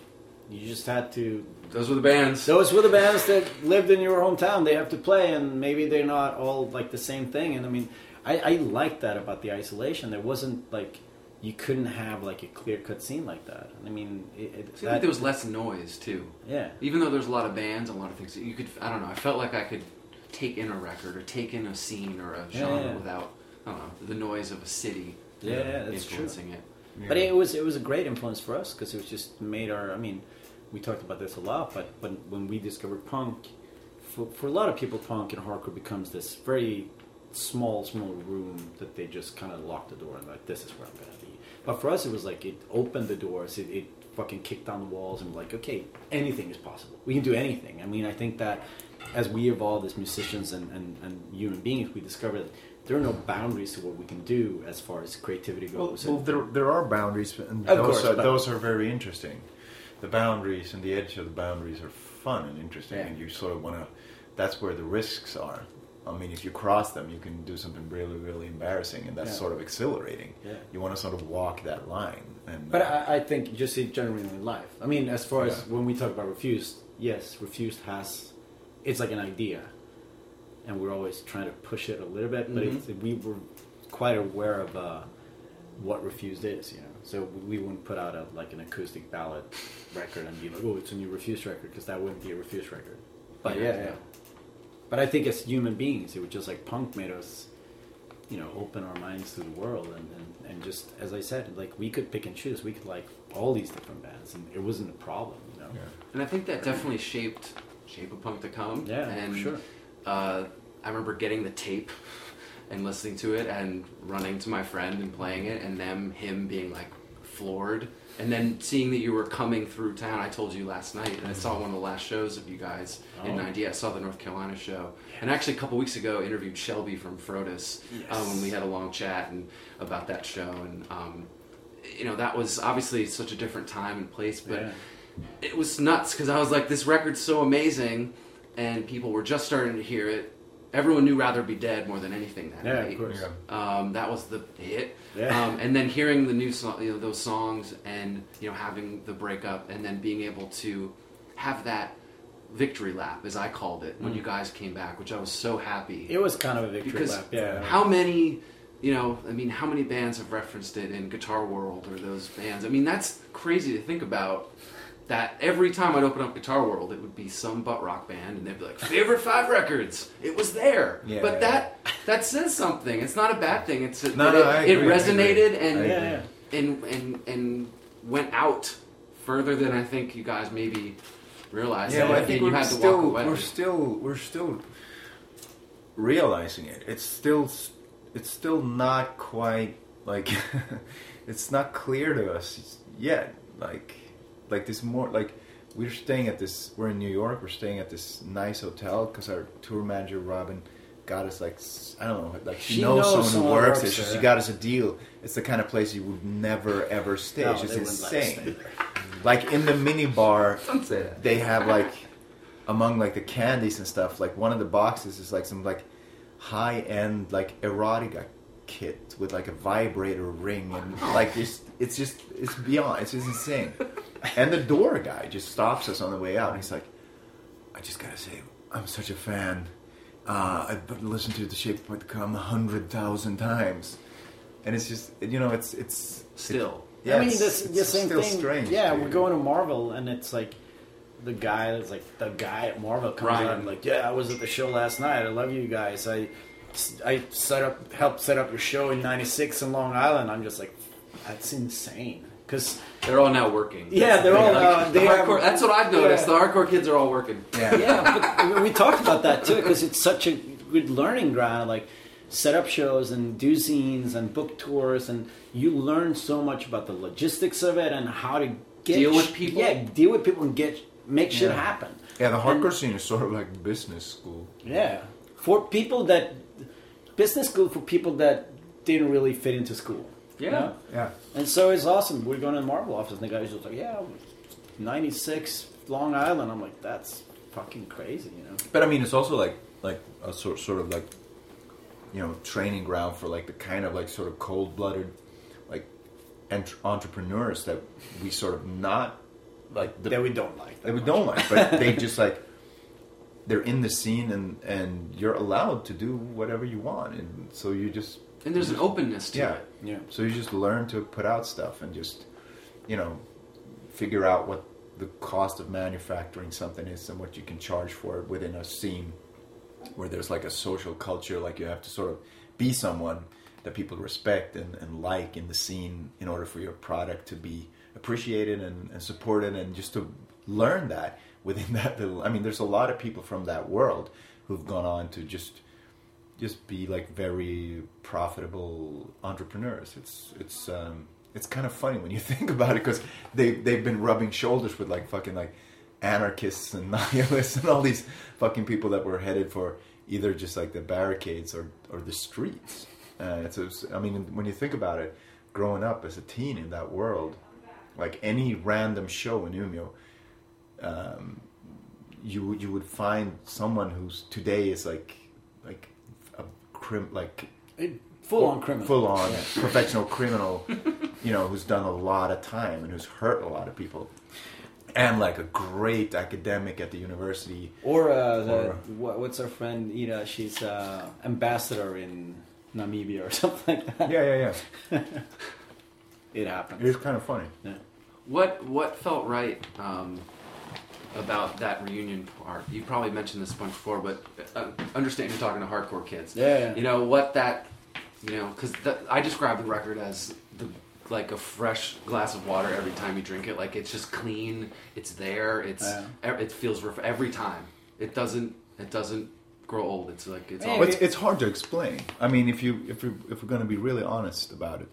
you just had to. Those were the bands. Those were the bands that lived in your hometown. They have to play, and maybe they're not all like the same thing. And I mean, I, I like that about the isolation. There wasn't like you couldn't have like a clear cut scene like that. I mean, it, it, I feel that- like there was less noise too. yeah. Even though there's a lot of bands, a lot of things you could. I don't know. I felt like I could take in a record or take in a scene or a Yeah, genre yeah. without I don't know the noise of a city. Yeah, yeah, that's true. influencing it. But it was it was a great influence for us because it was just made our. I mean, we talked about this a lot, but but when we discovered punk, for, for a lot of people, punk and hardcore becomes this very small, small room that they just kind of lock the door and like this is where I'm gonna be. But for us, it was like it opened the doors. It, it fucking kicked down the walls and like, okay, anything is possible. We can do anything. I mean, I think that as we evolve as musicians and, and, and human beings, we discover that there are no boundaries to what we can do as far as creativity goes. well And- there, there are boundaries, and Of those, course, are, those are very interesting. The boundaries and the edge of the boundaries are fun and interesting, Yeah. and you sort of want to. That's where the risks are. I mean, if you cross them, you can do something really, really embarrassing, and that's Yeah. sort of exhilarating. Yeah. You want to sort of walk that line. And But uh, I, I think just in generally in life. I mean, as far as when we talk about refused, yes, refused has it's like an idea, and we're always trying to push it a little bit. But it's, we were quite aware of uh, what refused is, you know. So we wouldn't put out a like an acoustic ballad record and be like, oh, it's a new refused record because that wouldn't be a refused record. But yeah, yeah. But I think as human beings, it was just like punk made us you know open our minds to the world and, and, and just as i said like we could pick and choose we could like all these different bands and it wasn't a problem you know And I think that definitely shaped shape of punk to come. Yeah, and sure. Uh, I remember getting the tape and listening to it and running to my friend and playing it, and them him being like floored, and then seeing that you were coming through town. I told you last night, and I saw one of the last shows of you guys in Oh. '90. I saw the North Carolina show, and actually a couple weeks ago interviewed Shelby from Frodus um, when we had a long chat and about that show, and um, you know that was obviously such a different time and place, but Yeah. it was nuts because I was like, this record's so amazing, and people were just starting to hear it. Everyone knew "Rather Be Dead" more than anything that Yeah, of course. Um, that was the hit. Yeah. Um, and then hearing the new song, you know, those songs, and you know, having the breakup, and then being able to have that victory lap, as I called it, when you guys came back, which I was so happy. Mm. it was kind of a victory because lap yeah how many you know i mean how many bands have referenced it in guitar world or those bands i mean that's crazy to think about that every time i'd open up guitar world it would be some butt rock band and they'd be like favorite five records it was there Yeah, but yeah. that that says something it's not a bad thing it's No, that no, it, it resonated and, yeah, yeah. and and and went out further than i think you guys maybe realized yeah, I think you we're had to still we're still we're still realizing it. It's still it's still not quite like it's not clear to us yet. Like like this more like we're staying at this. We're in New York. We're staying at this nice hotel because our tour manager Robin got us like i don't know like she, She knows, knows someone who works works there. so. She got us a deal. It's the kind of place you would never ever stay. No, it's just they wouldn't let us insane. Like in the mini bar, Don't say that. they have like among like the candies and stuff, like one of the boxes is like some like high end like erotica kit with like a vibrator ring and like just it's just it's beyond it's just insane. And the door guy just stops us on the way out. And he's like, I just gotta say, I'm such a fan. Uh, I've listened to The Shape of the Come a hundred thousand times, and it's just you know it's it's Still. yeah, I mean, it's, this it's the same still thing. strange. yeah, dude. we're going to Marvel, and it's like the guy that's like the guy at Marvel comes Ryan. out and like, yeah, I was at the show last night. I love you guys. I I set up helped set up your show in '96 in Long Island. I'm just like, that's insane. Because They're all now working. Yeah, they're all, uh, the they have- hardcore. That's what I've noticed. Yeah. The hardcore kids are all working. Yeah. yeah, but we talked about that too because it's such a good learning ground. Like set up shows and do scenes and book tours, and you learn so much about the logistics of it and how to get Deal with people? Yeah, deal with people and get make shit Yeah. happen. Yeah, the And- hardcore scene is sort of like business school. Yeah, for people that business school for people that didn't really fit into school. you Yeah. know? Yeah. And so it's awesome. We're going to the Marvel office, and the guy's just like, "Yeah, '96 Long Island." I'm like, "That's fucking crazy," you know. But I mean, it's also like like a sort sort of like you know training ground for like the kind of like sort of cold blooded like ent- entrepreneurs that we sort of not like the, that we don't like. that we don't like, but they just like they're in the scene and and you're allowed to do whatever you want, and so you just And there's an openness to yeah it. Yeah. So you just learn to put out stuff and just you know figure out what the cost of manufacturing something is and what you can charge for it within a scene where there's like a social culture like you have to sort of be someone that people respect and, and like in the scene in order for your product to be appreciated and, and supported and just to learn that within that little i mean there's a lot of people from that world who've gone on to just just be like very profitable entrepreneurs it's it's um it's kind of funny when you think about it because they they've been rubbing shoulders with like fucking like anarchists and nihilists and all these fucking people that were headed for either just like the barricades or or the streets. Uh, it's, it's I mean when you think about it, growing up as a teen in that world, like any random show in Umeå, um, you would- you would find someone who's today is like like a crim like Full on criminal. full on professional criminal, you know, who's done a lot of time and who's hurt a lot of people, and like a great academic at the university. Or, uh, the, Or- what, what's our friend Ida? She's uh, ambassador in Namibia or something like that. Yeah, yeah, yeah. It happens. It's kind of funny. Yeah. What what felt right um, about that reunion part? You probably mentioned this a bunch before, but uh, understand you're talking to hardcore kids. Yeah, yeah. You know what that, you know, because I describe the record as the like a fresh glass of water every time you drink it. Like it's just clean. It's there. It's Yeah. e- it feels ref- every time. It doesn't it doesn't grow old. It's like it's all. It's, it's hard to explain. I mean, if you if you if we're going to be really honest about it,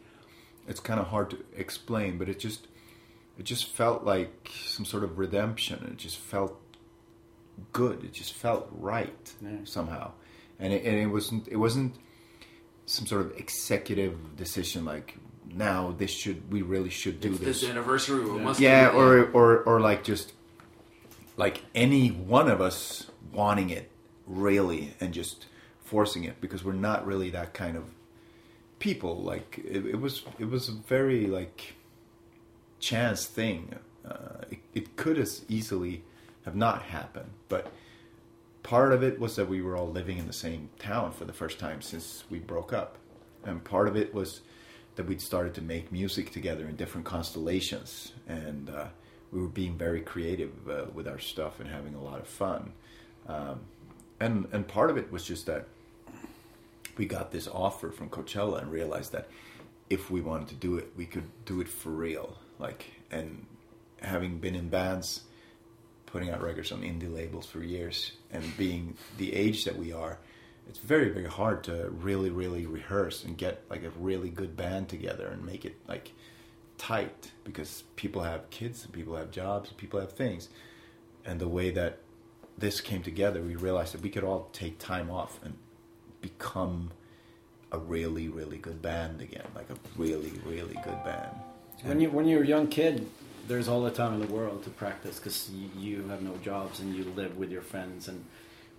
it's kind of hard to explain. But it just it just felt like some sort of redemption. It just felt good. It just felt right Yeah. somehow, and it, and it wasn't it wasn't some sort of executive decision like now this should we really should do it's this. this anniversary. We must yeah, do it, or or or like just like any one of us wanting it really and just forcing it because we're not really that kind of people. Like it, it was it was very like chance thing. Uh, it, it could as easily have not happened, but part of it was that we were all living in the same town for the first time since we broke up, and part of it was that we'd started to make music together in different constellations, and uh, we were being very creative uh, with our stuff and having a lot of fun. Um, and and part of it was just that we got this offer from Coachella and realized that if we wanted to do it, we could do it for real. Like, and having been in bands, putting out records on indie labels for years, and being the age that we are, it's very very hard to really really rehearse and get like a really good band together and make it like tight because people have kids people have jobs people have things. And the way that this came together we realized that we could all take time off and become a really really good band again like a really really good band When you when you're a young kid, there's all the time in the world to practice because you, you have no jobs and you live with your friends and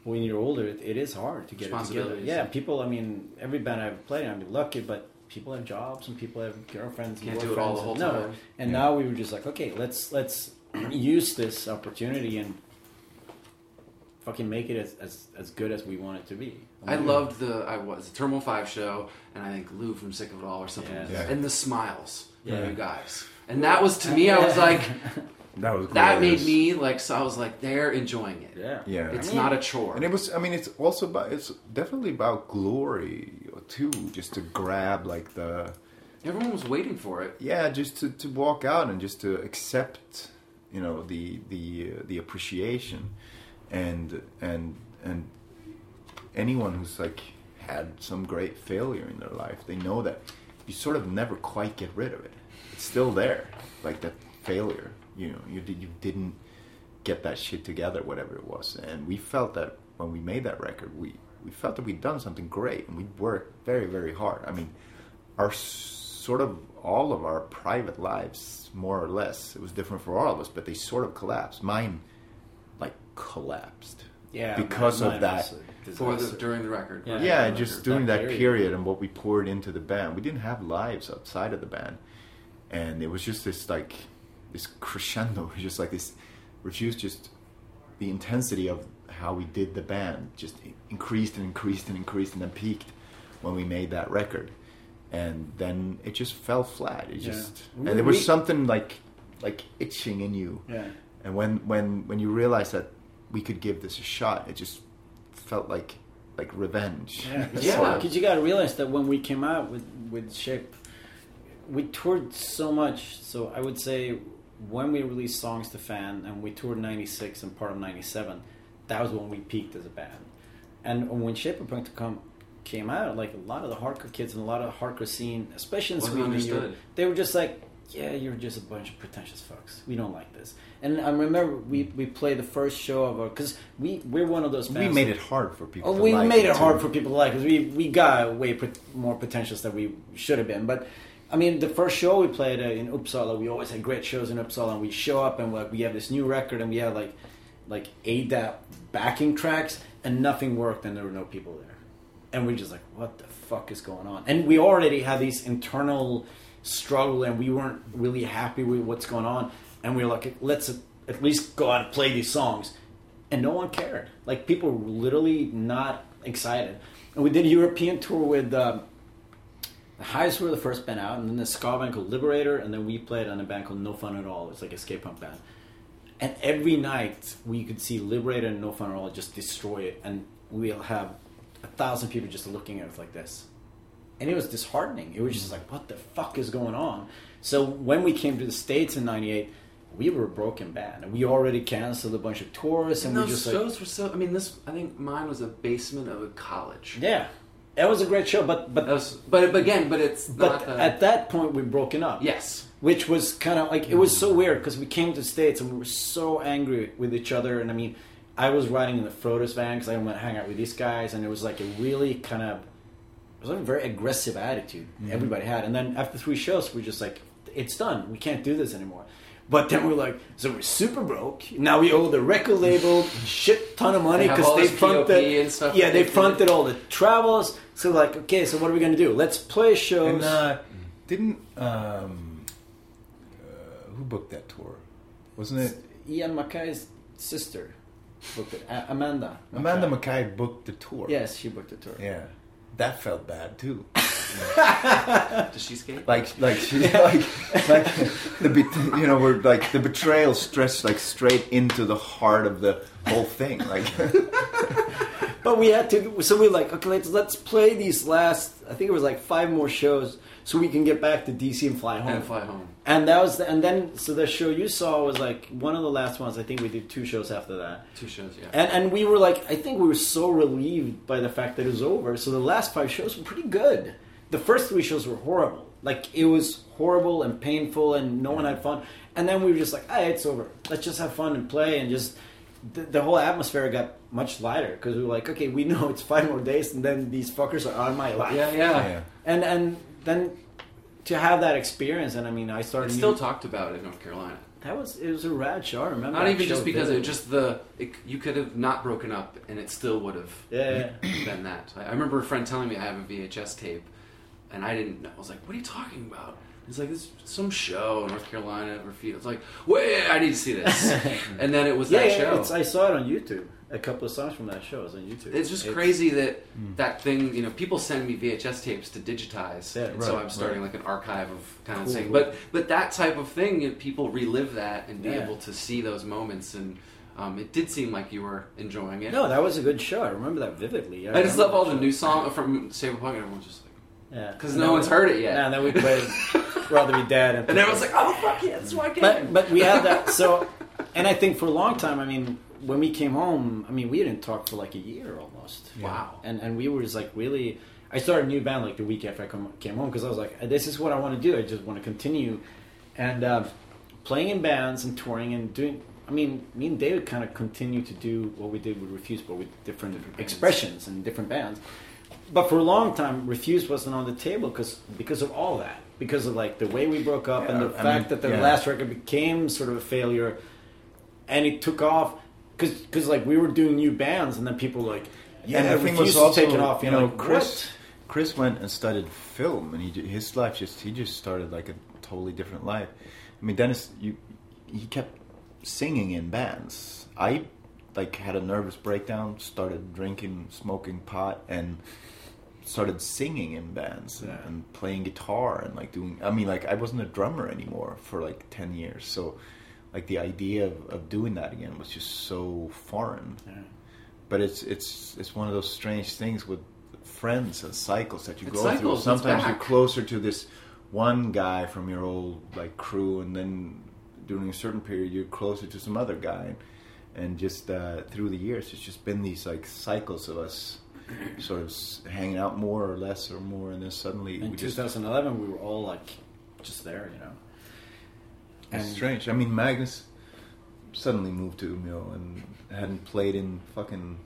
when you're older it, it is hard to get it together Responsibilities. yeah people i mean every band i've played i'm lucky but people have jobs and people have girlfriends and Can't do it all the boyfriends. whole no time. and now we were just like okay let's let's use this opportunity and fucking make it as, as, as good as we want it to be I loved the I was the Terminal Five show, and I think Lou from Sick of It All or something, Yeah. Yeah. and the smiles Yeah. from you guys, and that was to me. I was like, That was that made me like. So I was like, they're enjoying it. yeah Yeah. It's I mean- not a chore. And it was, I mean, it's also about, it's definitely about glory too, just to grab like the, Everyone was waiting for it. yeah, just to, to walk out and just to accept, you know, the the uh, the appreciation, and and and anyone who's like had some great failure in their life, they know that you sort of never quite get rid of it. It's still there, like that failure. You know, you did you didn't get that shit together, whatever it was, and we felt that when we made that record, we we felt that we'd done something great, and we worked very very hard. I mean, our sort of all of our private lives, more or less, it was different for all of us, but they sort of collapsed. Mine, like, collapsed. Yeah because of that. For the during the record. Yeah. Yeah, That just during that that period. period. and what we poured into the band. We didn't have lives outside of the band, and it was just this like this crescendo, It was just like this refused just the intensity of how we did the band just increased and increased and increased and then peaked when we made that record, and then it just fell flat. It Yeah. just We- and there was we- something like like itching in you, yeah and when when when you realize that we could give this a shot, it just felt like like revenge. Yeah, Yeah. Because you got to realize that when we came out with with Shape, we toured so much. So I would say when we released songs to fan and we toured '96 and part of '97, that was when we peaked as a band. And when Shape of Punk to come came out, like a lot of the hardcore kids and a lot of the hardcore scene, especially in Sweden, and Europe, understood. they were just like, "Yeah, you're just a bunch of pretentious fucks. We don't like this." And I remember we we played the first show of our because we we're one of those We made it hard for people. Oh, we like made it too. hard for people to like because we we got way pre- more pretentious than we should have been. But I mean, the first show we played uh, in Uppsala, we always had great shows in Uppsala, and we show up and like we have this new record, and we have like like ADAT backing tracks, and nothing worked, and there were no people there, and we're just like, what the fuck is going on? And we already had these internal struggle, and we weren't really happy with what's going on, and we were like, let's at least go out and play these songs and no one cared. Like people were literally not excited. And we did a European tour with um, the Highs were the first band out, and then the ska band called Liberator, and then we played on a band called No Fun at All. It's like a skate punk band. And every night we could see Liberator and No Fun at All just destroy it, and we'll have a thousand people just looking at us like this. And it was disheartening. It was just like, what the fuck is going on? So when we came to the States in '98, we were a broken band, and we already canceled a bunch of tours, and And we those just like, shows were so. I mean, this. I think mine was a basement of a college. yeah, that was a great show. But but was, but, but again, but it's but the- at that point we broken up. yes. which was kind of like it was so weird because we came to the states and we were so angry with each other. And I mean, I was riding in the Frodus van because I went to hang out with these guys, and it was like a really kind of it was like a very aggressive attitude everybody had. And then after three shows, we're just like, it's done. We can't do this anymore. But then we're like, so we're super broke. Now we owe the record label shit ton of money because they fronted. POP and stuff yeah, they they fronted all the travels. So like, okay, so what are we gonna do? Let's play shows. And uh, didn't um, uh, who booked that tour? Wasn't it Ian MacKaye's sister booked it. A- Amanda. Amanda. MacKaye booked the tour? Yes, she booked the tour. Yeah, that felt bad too. Does she skate? Like, like she, like, like the, bet- you know, we're like the betrayal stretched like straight into the heart of the whole thing. Like, But we had to, so we were like, okay, let's let's play these last. I think it was like five more shows, so we can get back to DC and fly home. and fly home. And that was, the, and then so the show you saw was like one of the last ones. I think we did two shows after that. Two shows, yeah. And and we were like, I think we were so relieved by the fact that it was over. So the last five shows were pretty good. The first three shows were horrible. Like it was horrible and painful, and no one had fun. And then we were just like, ah, it's over. Let's just have fun and play, and just the, the whole atmosphere got much lighter because we were like, okay, we know it's five more days, and then these fuckers are on my life. yeah, yeah. yeah. And and then to have that experience, and I mean, I started. It's still talked about in North Carolina. That was it was a rad show. I remember. Not even just because it just the it, you could have not broken up and it still would have yeah. been that. I I remember a friend telling me I have a VHS tape, and I didn't know. I was like, "What are you talking about?" He's like, "This some show, in North Carolina Refused." I was like, "Wait, I need to see this." and then it was yeah, that yeah, show. It's, I saw it on YouTube. A couple of songs from that show is on YouTube. It's just crazy that that thing, you know, people send me VHS tapes to digitize, Yeah, and so I'm starting like an archive of kind of thing. But but that type of thing, you know, people relive that and be Yeah. able to see those moments, and um, it did seem like you were enjoying it. No, that was a good show. I remember that vividly. I just love all the show. new song from Shape of Punk, and everyone's just like, Yeah, because no one's we- heard it yet. Yeah, and then we played Rather Be Dead, and everyone's like, oh fuck yeah, that's why I came. but but we had that. So, and I think for a long time, I mean, when we came home, I mean, we didn't talk for like a year almost. Wow. And and we were just like really. I started a new band like the week after I come, came home because I was like, this is what I want to do. I just want to continue, and uh, playing in bands and touring and doing. I mean, me and David kind of continued to do what we did with Refused, but with different, expressions and different bands. But for a long time, Refused wasn't on the table because because of all that, because of like the way we broke up and the I fact mean, that the yeah. last record became sort of a failure, and it took off because like we were doing new bands and then people were like Yeah, and the the thing Refused was also, taken off. you know, like, Chris. what? Chris went and studied film, and he his life just he just started like a totally different life. I mean, Dennis, you he kept singing in bands. I like had a nervous breakdown, started drinking, smoking pot, and started singing in bands and, Yeah. and playing guitar and like doing. I mean, like I wasn't a drummer anymore for like ten years, so like the idea of, of doing that again was just so foreign Yeah. but it's it's it's one of those strange things with friends and cycles that you It go through. cycles, it's Sometimes you're closer to this one guy from your old like crew, and then during a certain period you're closer to some other guy, and just uh, through the years it's just been these like cycles of us sort of hanging out more or less or more, and then suddenly In we just 2011, we were all like just there, you know. It's And- strange. I mean, Magnus suddenly moved to Umeå and hadn't played in fucking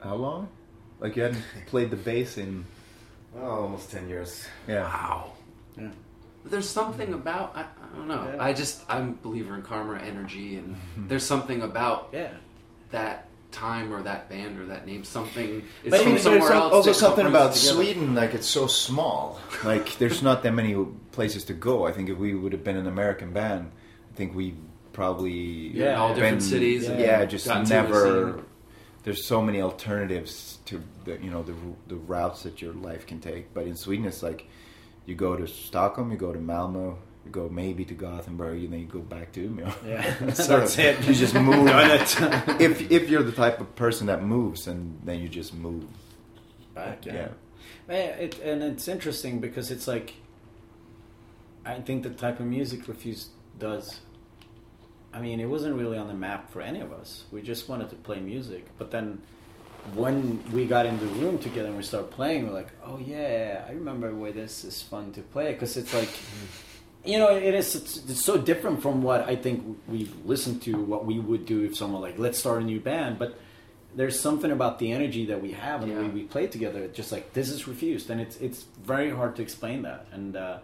how long? Like you hadn't played the bass in Oh, almost 10 years. yeah. Wow. Yeah. But there's something about I, I don't know. Yeah. I just I'm a believer in karma energy, and there's something about Yeah. that time or that band or that name. Something it's But from there's somewhere else. also something about. Sweden, like it's so small. Like there's not that many places to go. I think if we would have been an American band, I think we probably Yeah. All different been- cities Yeah, and yeah just gotten to a never. There's so many alternatives to the you know the the routes that your life can take. But in Sweden, it's like you go to Stockholm, you go to Malmo, you go maybe to Gothenburg, and then you go back to Umeå. Yeah. Sort That's it. You just move. If if you're the type of person that moves, and then you just move. Back, yeah. Yeah. Yeah, it, and it's interesting because it's like, I think the type of music Refused does. I mean, it wasn't really on the map for any of us. We just wanted to play music, but then when we got in the room together and we started playing, we're like, oh yeah, I remember why this is fun to play because it's like. Mm. You know, it is. It's, it's so different from what I think we've listened to. What we would do if someone like, let's start a new band. But there's something about the energy that we have and the way we play together. It's just like this is refused, and it's it's very hard to explain that, and uh,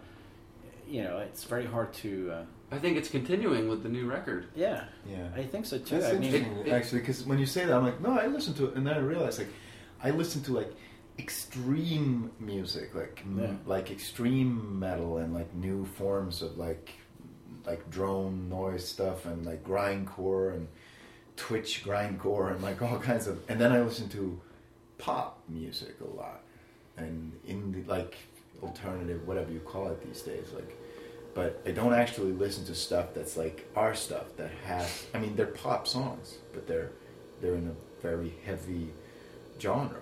you know, it's very hard to. Uh, I think it's continuing with the new record. yeah, Yeah. I think so too. That's I mean, interesting, it- actually, because when you say that, I'm like, no, I listened to it, and then I realized like, I listened to like extreme music, like m- Yeah. like extreme metal, and like new forms of like like drone noise stuff, and like grindcore and Twitch grindcore, and like all kinds of, and then I listen to pop music a lot, and indie like alternative, whatever you call it these days, like but I don't actually listen to stuff that's like our stuff that has. I mean, they're pop songs, but they're they're in a very heavy genre.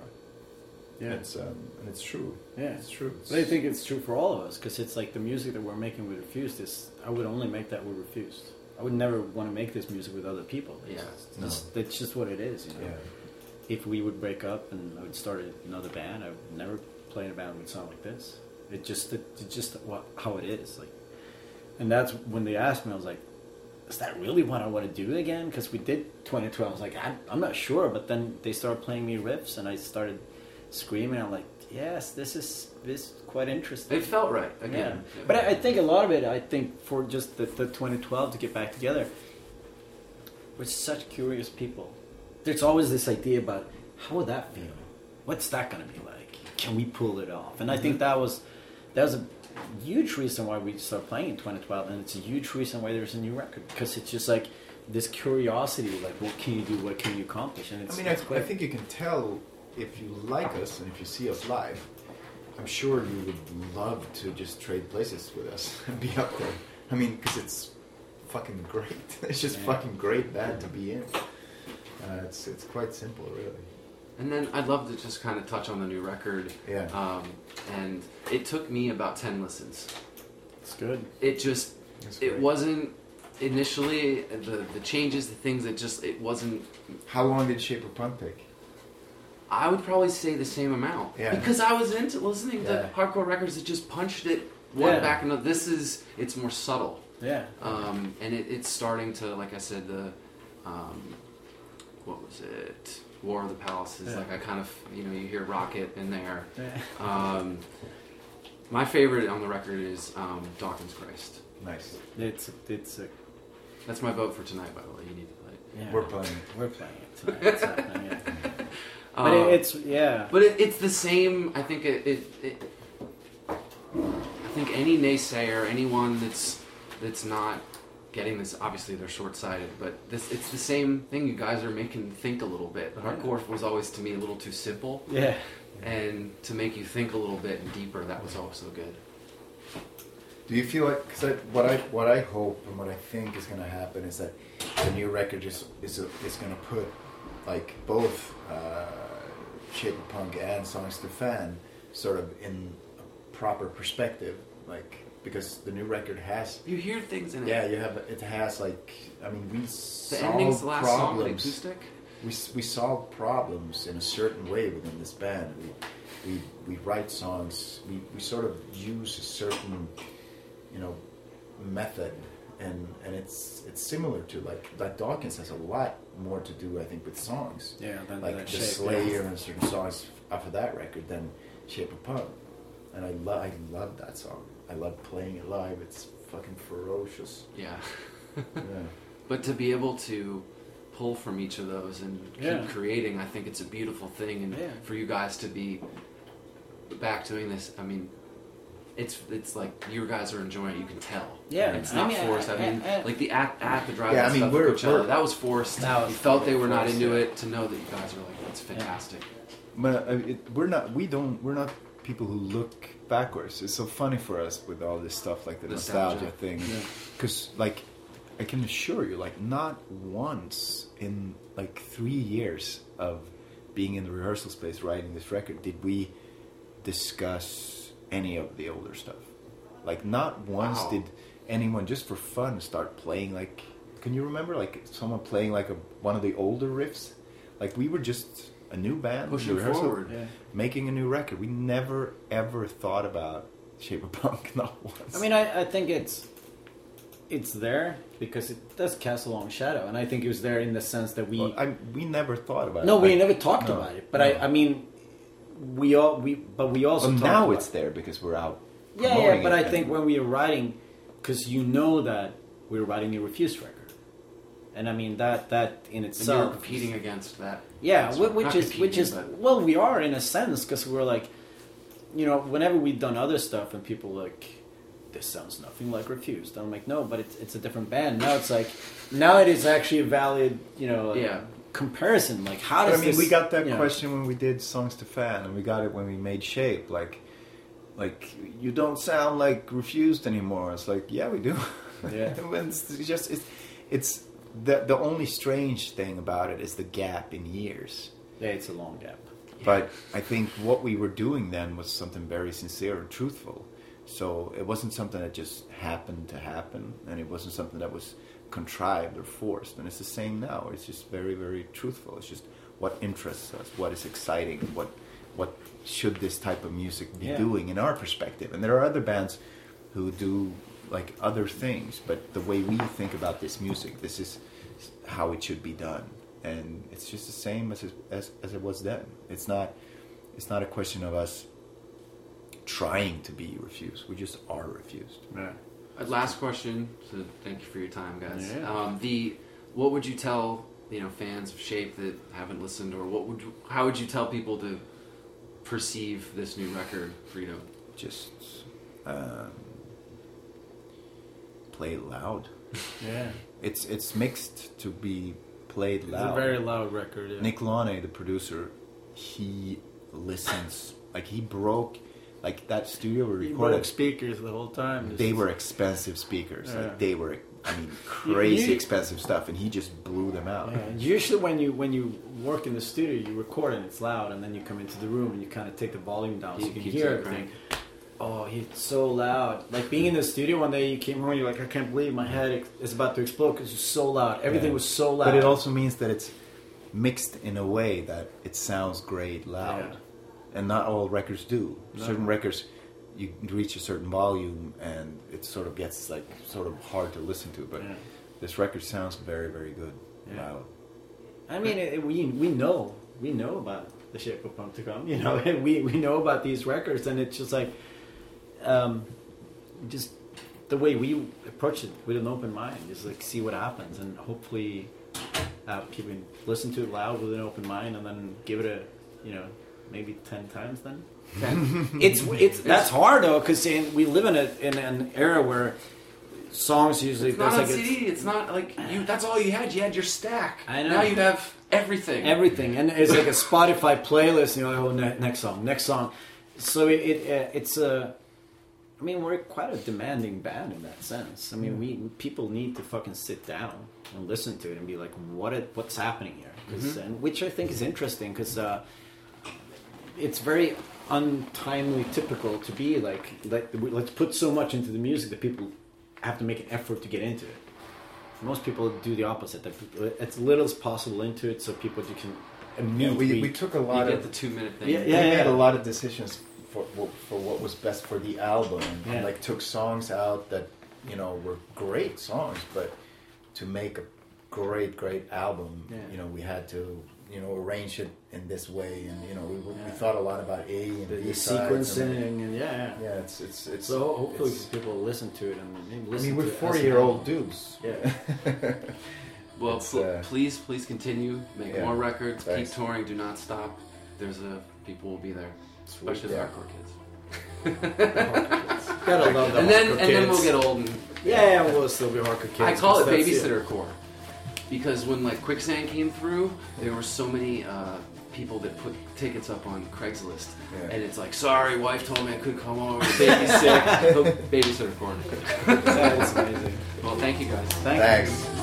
Yeah, It's um, and it's true. yeah. It's true. But I think it's true for all of us because it's like the music that we're making with Refused is I would only make that with Refused. I would never want to make this music with other people. It's Yeah. No. just, that's just what it is. You know, yeah. if we would break up and I would start another band, I would never play in a band with sound like this. It just it, it's just what how it is like, and that's when they asked me, I was like, "Is that really what I want to do again?" Because we did 2012. I was like, I'm, I'm not sure, but then they started playing me riffs, and I started screaming. I'm like, yes, this is this is quite interesting. It felt right again. Yeah. But I, I think a lot of it, I think for just the, the 2012 to get back together, we're such curious people. There's always this idea about how would that feel? What's that going to be like? Can we pull it off? And I think mm-hmm. that was that was a huge reason why we started playing in 2012, and it's a huge reason why there's a new record because it's just like this curiosity, like what can you do, what can you accomplish, and it's. I mean, I, it's I great. think you can tell if you like us and if you see us live. I'm sure you would love to just trade places with us and be up there. I mean, because it's fucking great. It's just Yeah. fucking great band to be in. Uh, it's it's quite simple, really. And then I'd love to just kind of touch on the new record. Yeah. Um, and it took me about 10 listens. it's good. It just, it wasn't initially the, the changes, the things that just, it wasn't, How long did Shape of Punk take? I would probably say the same amount. Yeah. Because I was into listening Yeah. to hardcore records that just punched it one Yeah. back another. This is, it's more subtle. Yeah. Um, and it, it's starting to, like I said, the, um, what was it? War on the Palaces. Yeah. Like I kind of, you know, you hear Rocket in there. Yeah. Um, my favorite on the record is um, Dawkins Christ. Nice. It's it's a, That's my vote for tonight, by the way. You need to play it. yeah. We're playing. We're playing it tonight. It's. But Um, it, it's yeah. But it, it's the same. I think it, it, it. I think any naysayer, anyone that's that's not getting this, obviously they're short-sighted. But this, it's the same thing. You guys are making think a little bit. Hardcore was always to me a little too simple, yeah. and to make you think a little bit and deeper, that was also good. Do you feel like because what I what I hope and what I think is going to happen is that the new record is is is going to put like both uh, Shape of Punk and Songs to Fan sort of in a proper perspective, like because the new record has You hear things in it. yeah you have it has like I mean we The solve ending's the last song, the problems acoustic. we, we solve problems in a certain way within this band. We, we, we write songs. We, we sort of use a certain, you know, method, and and it's it's similar to like like Dawkins has a lot more to do, I think, with songs. Yeah, than like that the shape, Slayer yeah. and certain songs off of that record than Shape of Punk, and I love I love that song. I love playing it live. It's fucking ferocious. Yeah. Yeah. But to be able to pull from each of those and keep Yeah. creating, I think it's a beautiful thing. And Yeah. for you guys to be back doing this, I mean, it's it's like you guys are enjoying it. You can tell. Yeah, And it's I not mean, forced. I, I- mean, I- like the at at the drive. Yeah, I mean, we're- with Coachella, we're- that was forced. That was you felt they were not into yeah. it. To know that you guys were like, that's fantastic. But uh, it, we're not. We don't. We're not people who look backwards. It's so funny for us with all this stuff, like the nostalgia, Nostalgia. thing. Yeah. Because, like, I can assure you, like, not once in like three years of being in the rehearsal space writing this record did we discuss any of the older stuff. Like, not once Wow. did anyone just for fun start playing like. Can you remember like someone playing like a one of the older riffs? Like we were just a new band, Pushing forward. Yeah. making a new record. We never ever thought about Shape of Punk, not once. I mean, I, I think it's it's there because it does cast a long shadow, and I think it was there in the sense that we Well, I, we never thought about no, it. No, we Like, never talked no, about it. But no. I, I mean, we all we but we also Well, talked now about it's there because we're out. Yeah, yeah, but it I think when we were writing, because you know that we were writing a Refused record, and I mean that that in And you were itself, competing against that. yeah, That's which is which is but- well, we are in a sense because we're like, you know, whenever we've done other stuff and people like, this sounds nothing like Refused. I'm like, no, but it's it's a different band. Now it's like, now it is actually a valid, you know, Yeah. Comparison. Like, how But does I mean, this, we got that you know- question when we did Songs to Fan, and we got it when we made Shape. Like, like you don't sound like Refused anymore. It's like, yeah, we do. Yeah. It's just it's, it's the the only strange thing about it is the gap in years. Yeah, it's a long gap. But I think what we were doing then was something very sincere and truthful. So it wasn't something that just happened to happen, and it wasn't something that was contrived or forced. And it's the same now. It's just very, very truthful. It's just what interests us, what is exciting, what what should this type of music be Yeah. doing in our perspective. And there are other bands who do like other things, but the way we think about this music, this is how it should be done, and it's just the same as it, as as it was then. It's not it's not a question of us trying to be refused. We just are refused. Yeah. Uh, last question. So thank you for your time, guys. Yeah. Um, the what would you tell you know fans of Shape that haven't listened, or what would you, how would you tell people to perceive this new record, Freedom? Just um, play loud. Yeah. It's it's mixed to be played loud. It's a very loud record. Yeah. Nick Launay, the producer, he listens like he broke like that studio we He recorded. broke speakers the whole time. They were expensive speakers. Yeah. Like they were, I mean, crazy You- expensive stuff, and he just blew them out. Yeah, usually when you when you work in the studio, you record and it's loud, and then you come into the room and you kind of take the volume down so you can hear it everything. Oh, it's so loud! Like being in the studio one day, you came home, and you're like, I can't believe my head is about to explode because it's so loud. Everything Yeah. was so loud. But it also means that it's mixed in a way that it sounds great loud, Yeah. And not all records do. No. Certain records, you reach a certain volume, and it sort of gets like sort of hard to listen to. But Yeah. this record sounds very, very good Yeah. loud. I mean, it, it- we we know we know about the shape of punk to come. You know, we we know about these records, and it's just like, um, just the way we approach it with an open mind, is like see what happens, and hopefully, uh, people listen to it loud with an open mind, and then give it a, you know, maybe ten times. Then it's it's that's hard though, because we live in a in an era where songs usually It's not there's like a- CD. It's not like you. That's all you had. You had your stack. I know. Now you have everything. everything, and it's like a Spotify playlist. You know, oh, ne- next song, next song. So it, it uh, it's a. I mean, we're quite a demanding band in that sense. I mean, we people need to fucking sit down and listen to it and be like, what it, what's happening here? 'Cause- and which I think is interesting because uh, it's very untimely, typical to be like, like let's put so much into the music that people have to make an effort to get into it. Most people do the opposite. They put as little as possible into it, so people you can Yeah, we, we took a you lot get of the two minute thing. Yeah, we yeah, made yeah. a lot of decisions for for what was best for the album, and, Yeah. like took songs out that you know were great songs, but to make a great great album, Yeah. you know, we had to you know arrange it in this way, and you know we, we Yeah. thought a lot about A and the, B the sequencing and- and, yeah, yeah. yeah, it's it's it's. So hopefully it's- people listen to it and maybe I mean, we're it as forty an year old dudes. Yeah. Well, pl- uh, please, please continue. Make yeah. more records. Thanks. Keep touring. Do not stop. There's a people will be there, Sweet, especially the yeah. hardcore kids. Gotta love the and then hardcore and then we'll get old. And Yeah, yeah, we'll still be hardcore kids. I call it because that's babysitter core because when like quicksand came through, there were so many uh, people that put tickets up on Craigslist, Yeah. and it's like, sorry, wife told me I couldn't come over. Baby's sick. Babysitter core. That is amazing. Well, thank you guys. Thank you.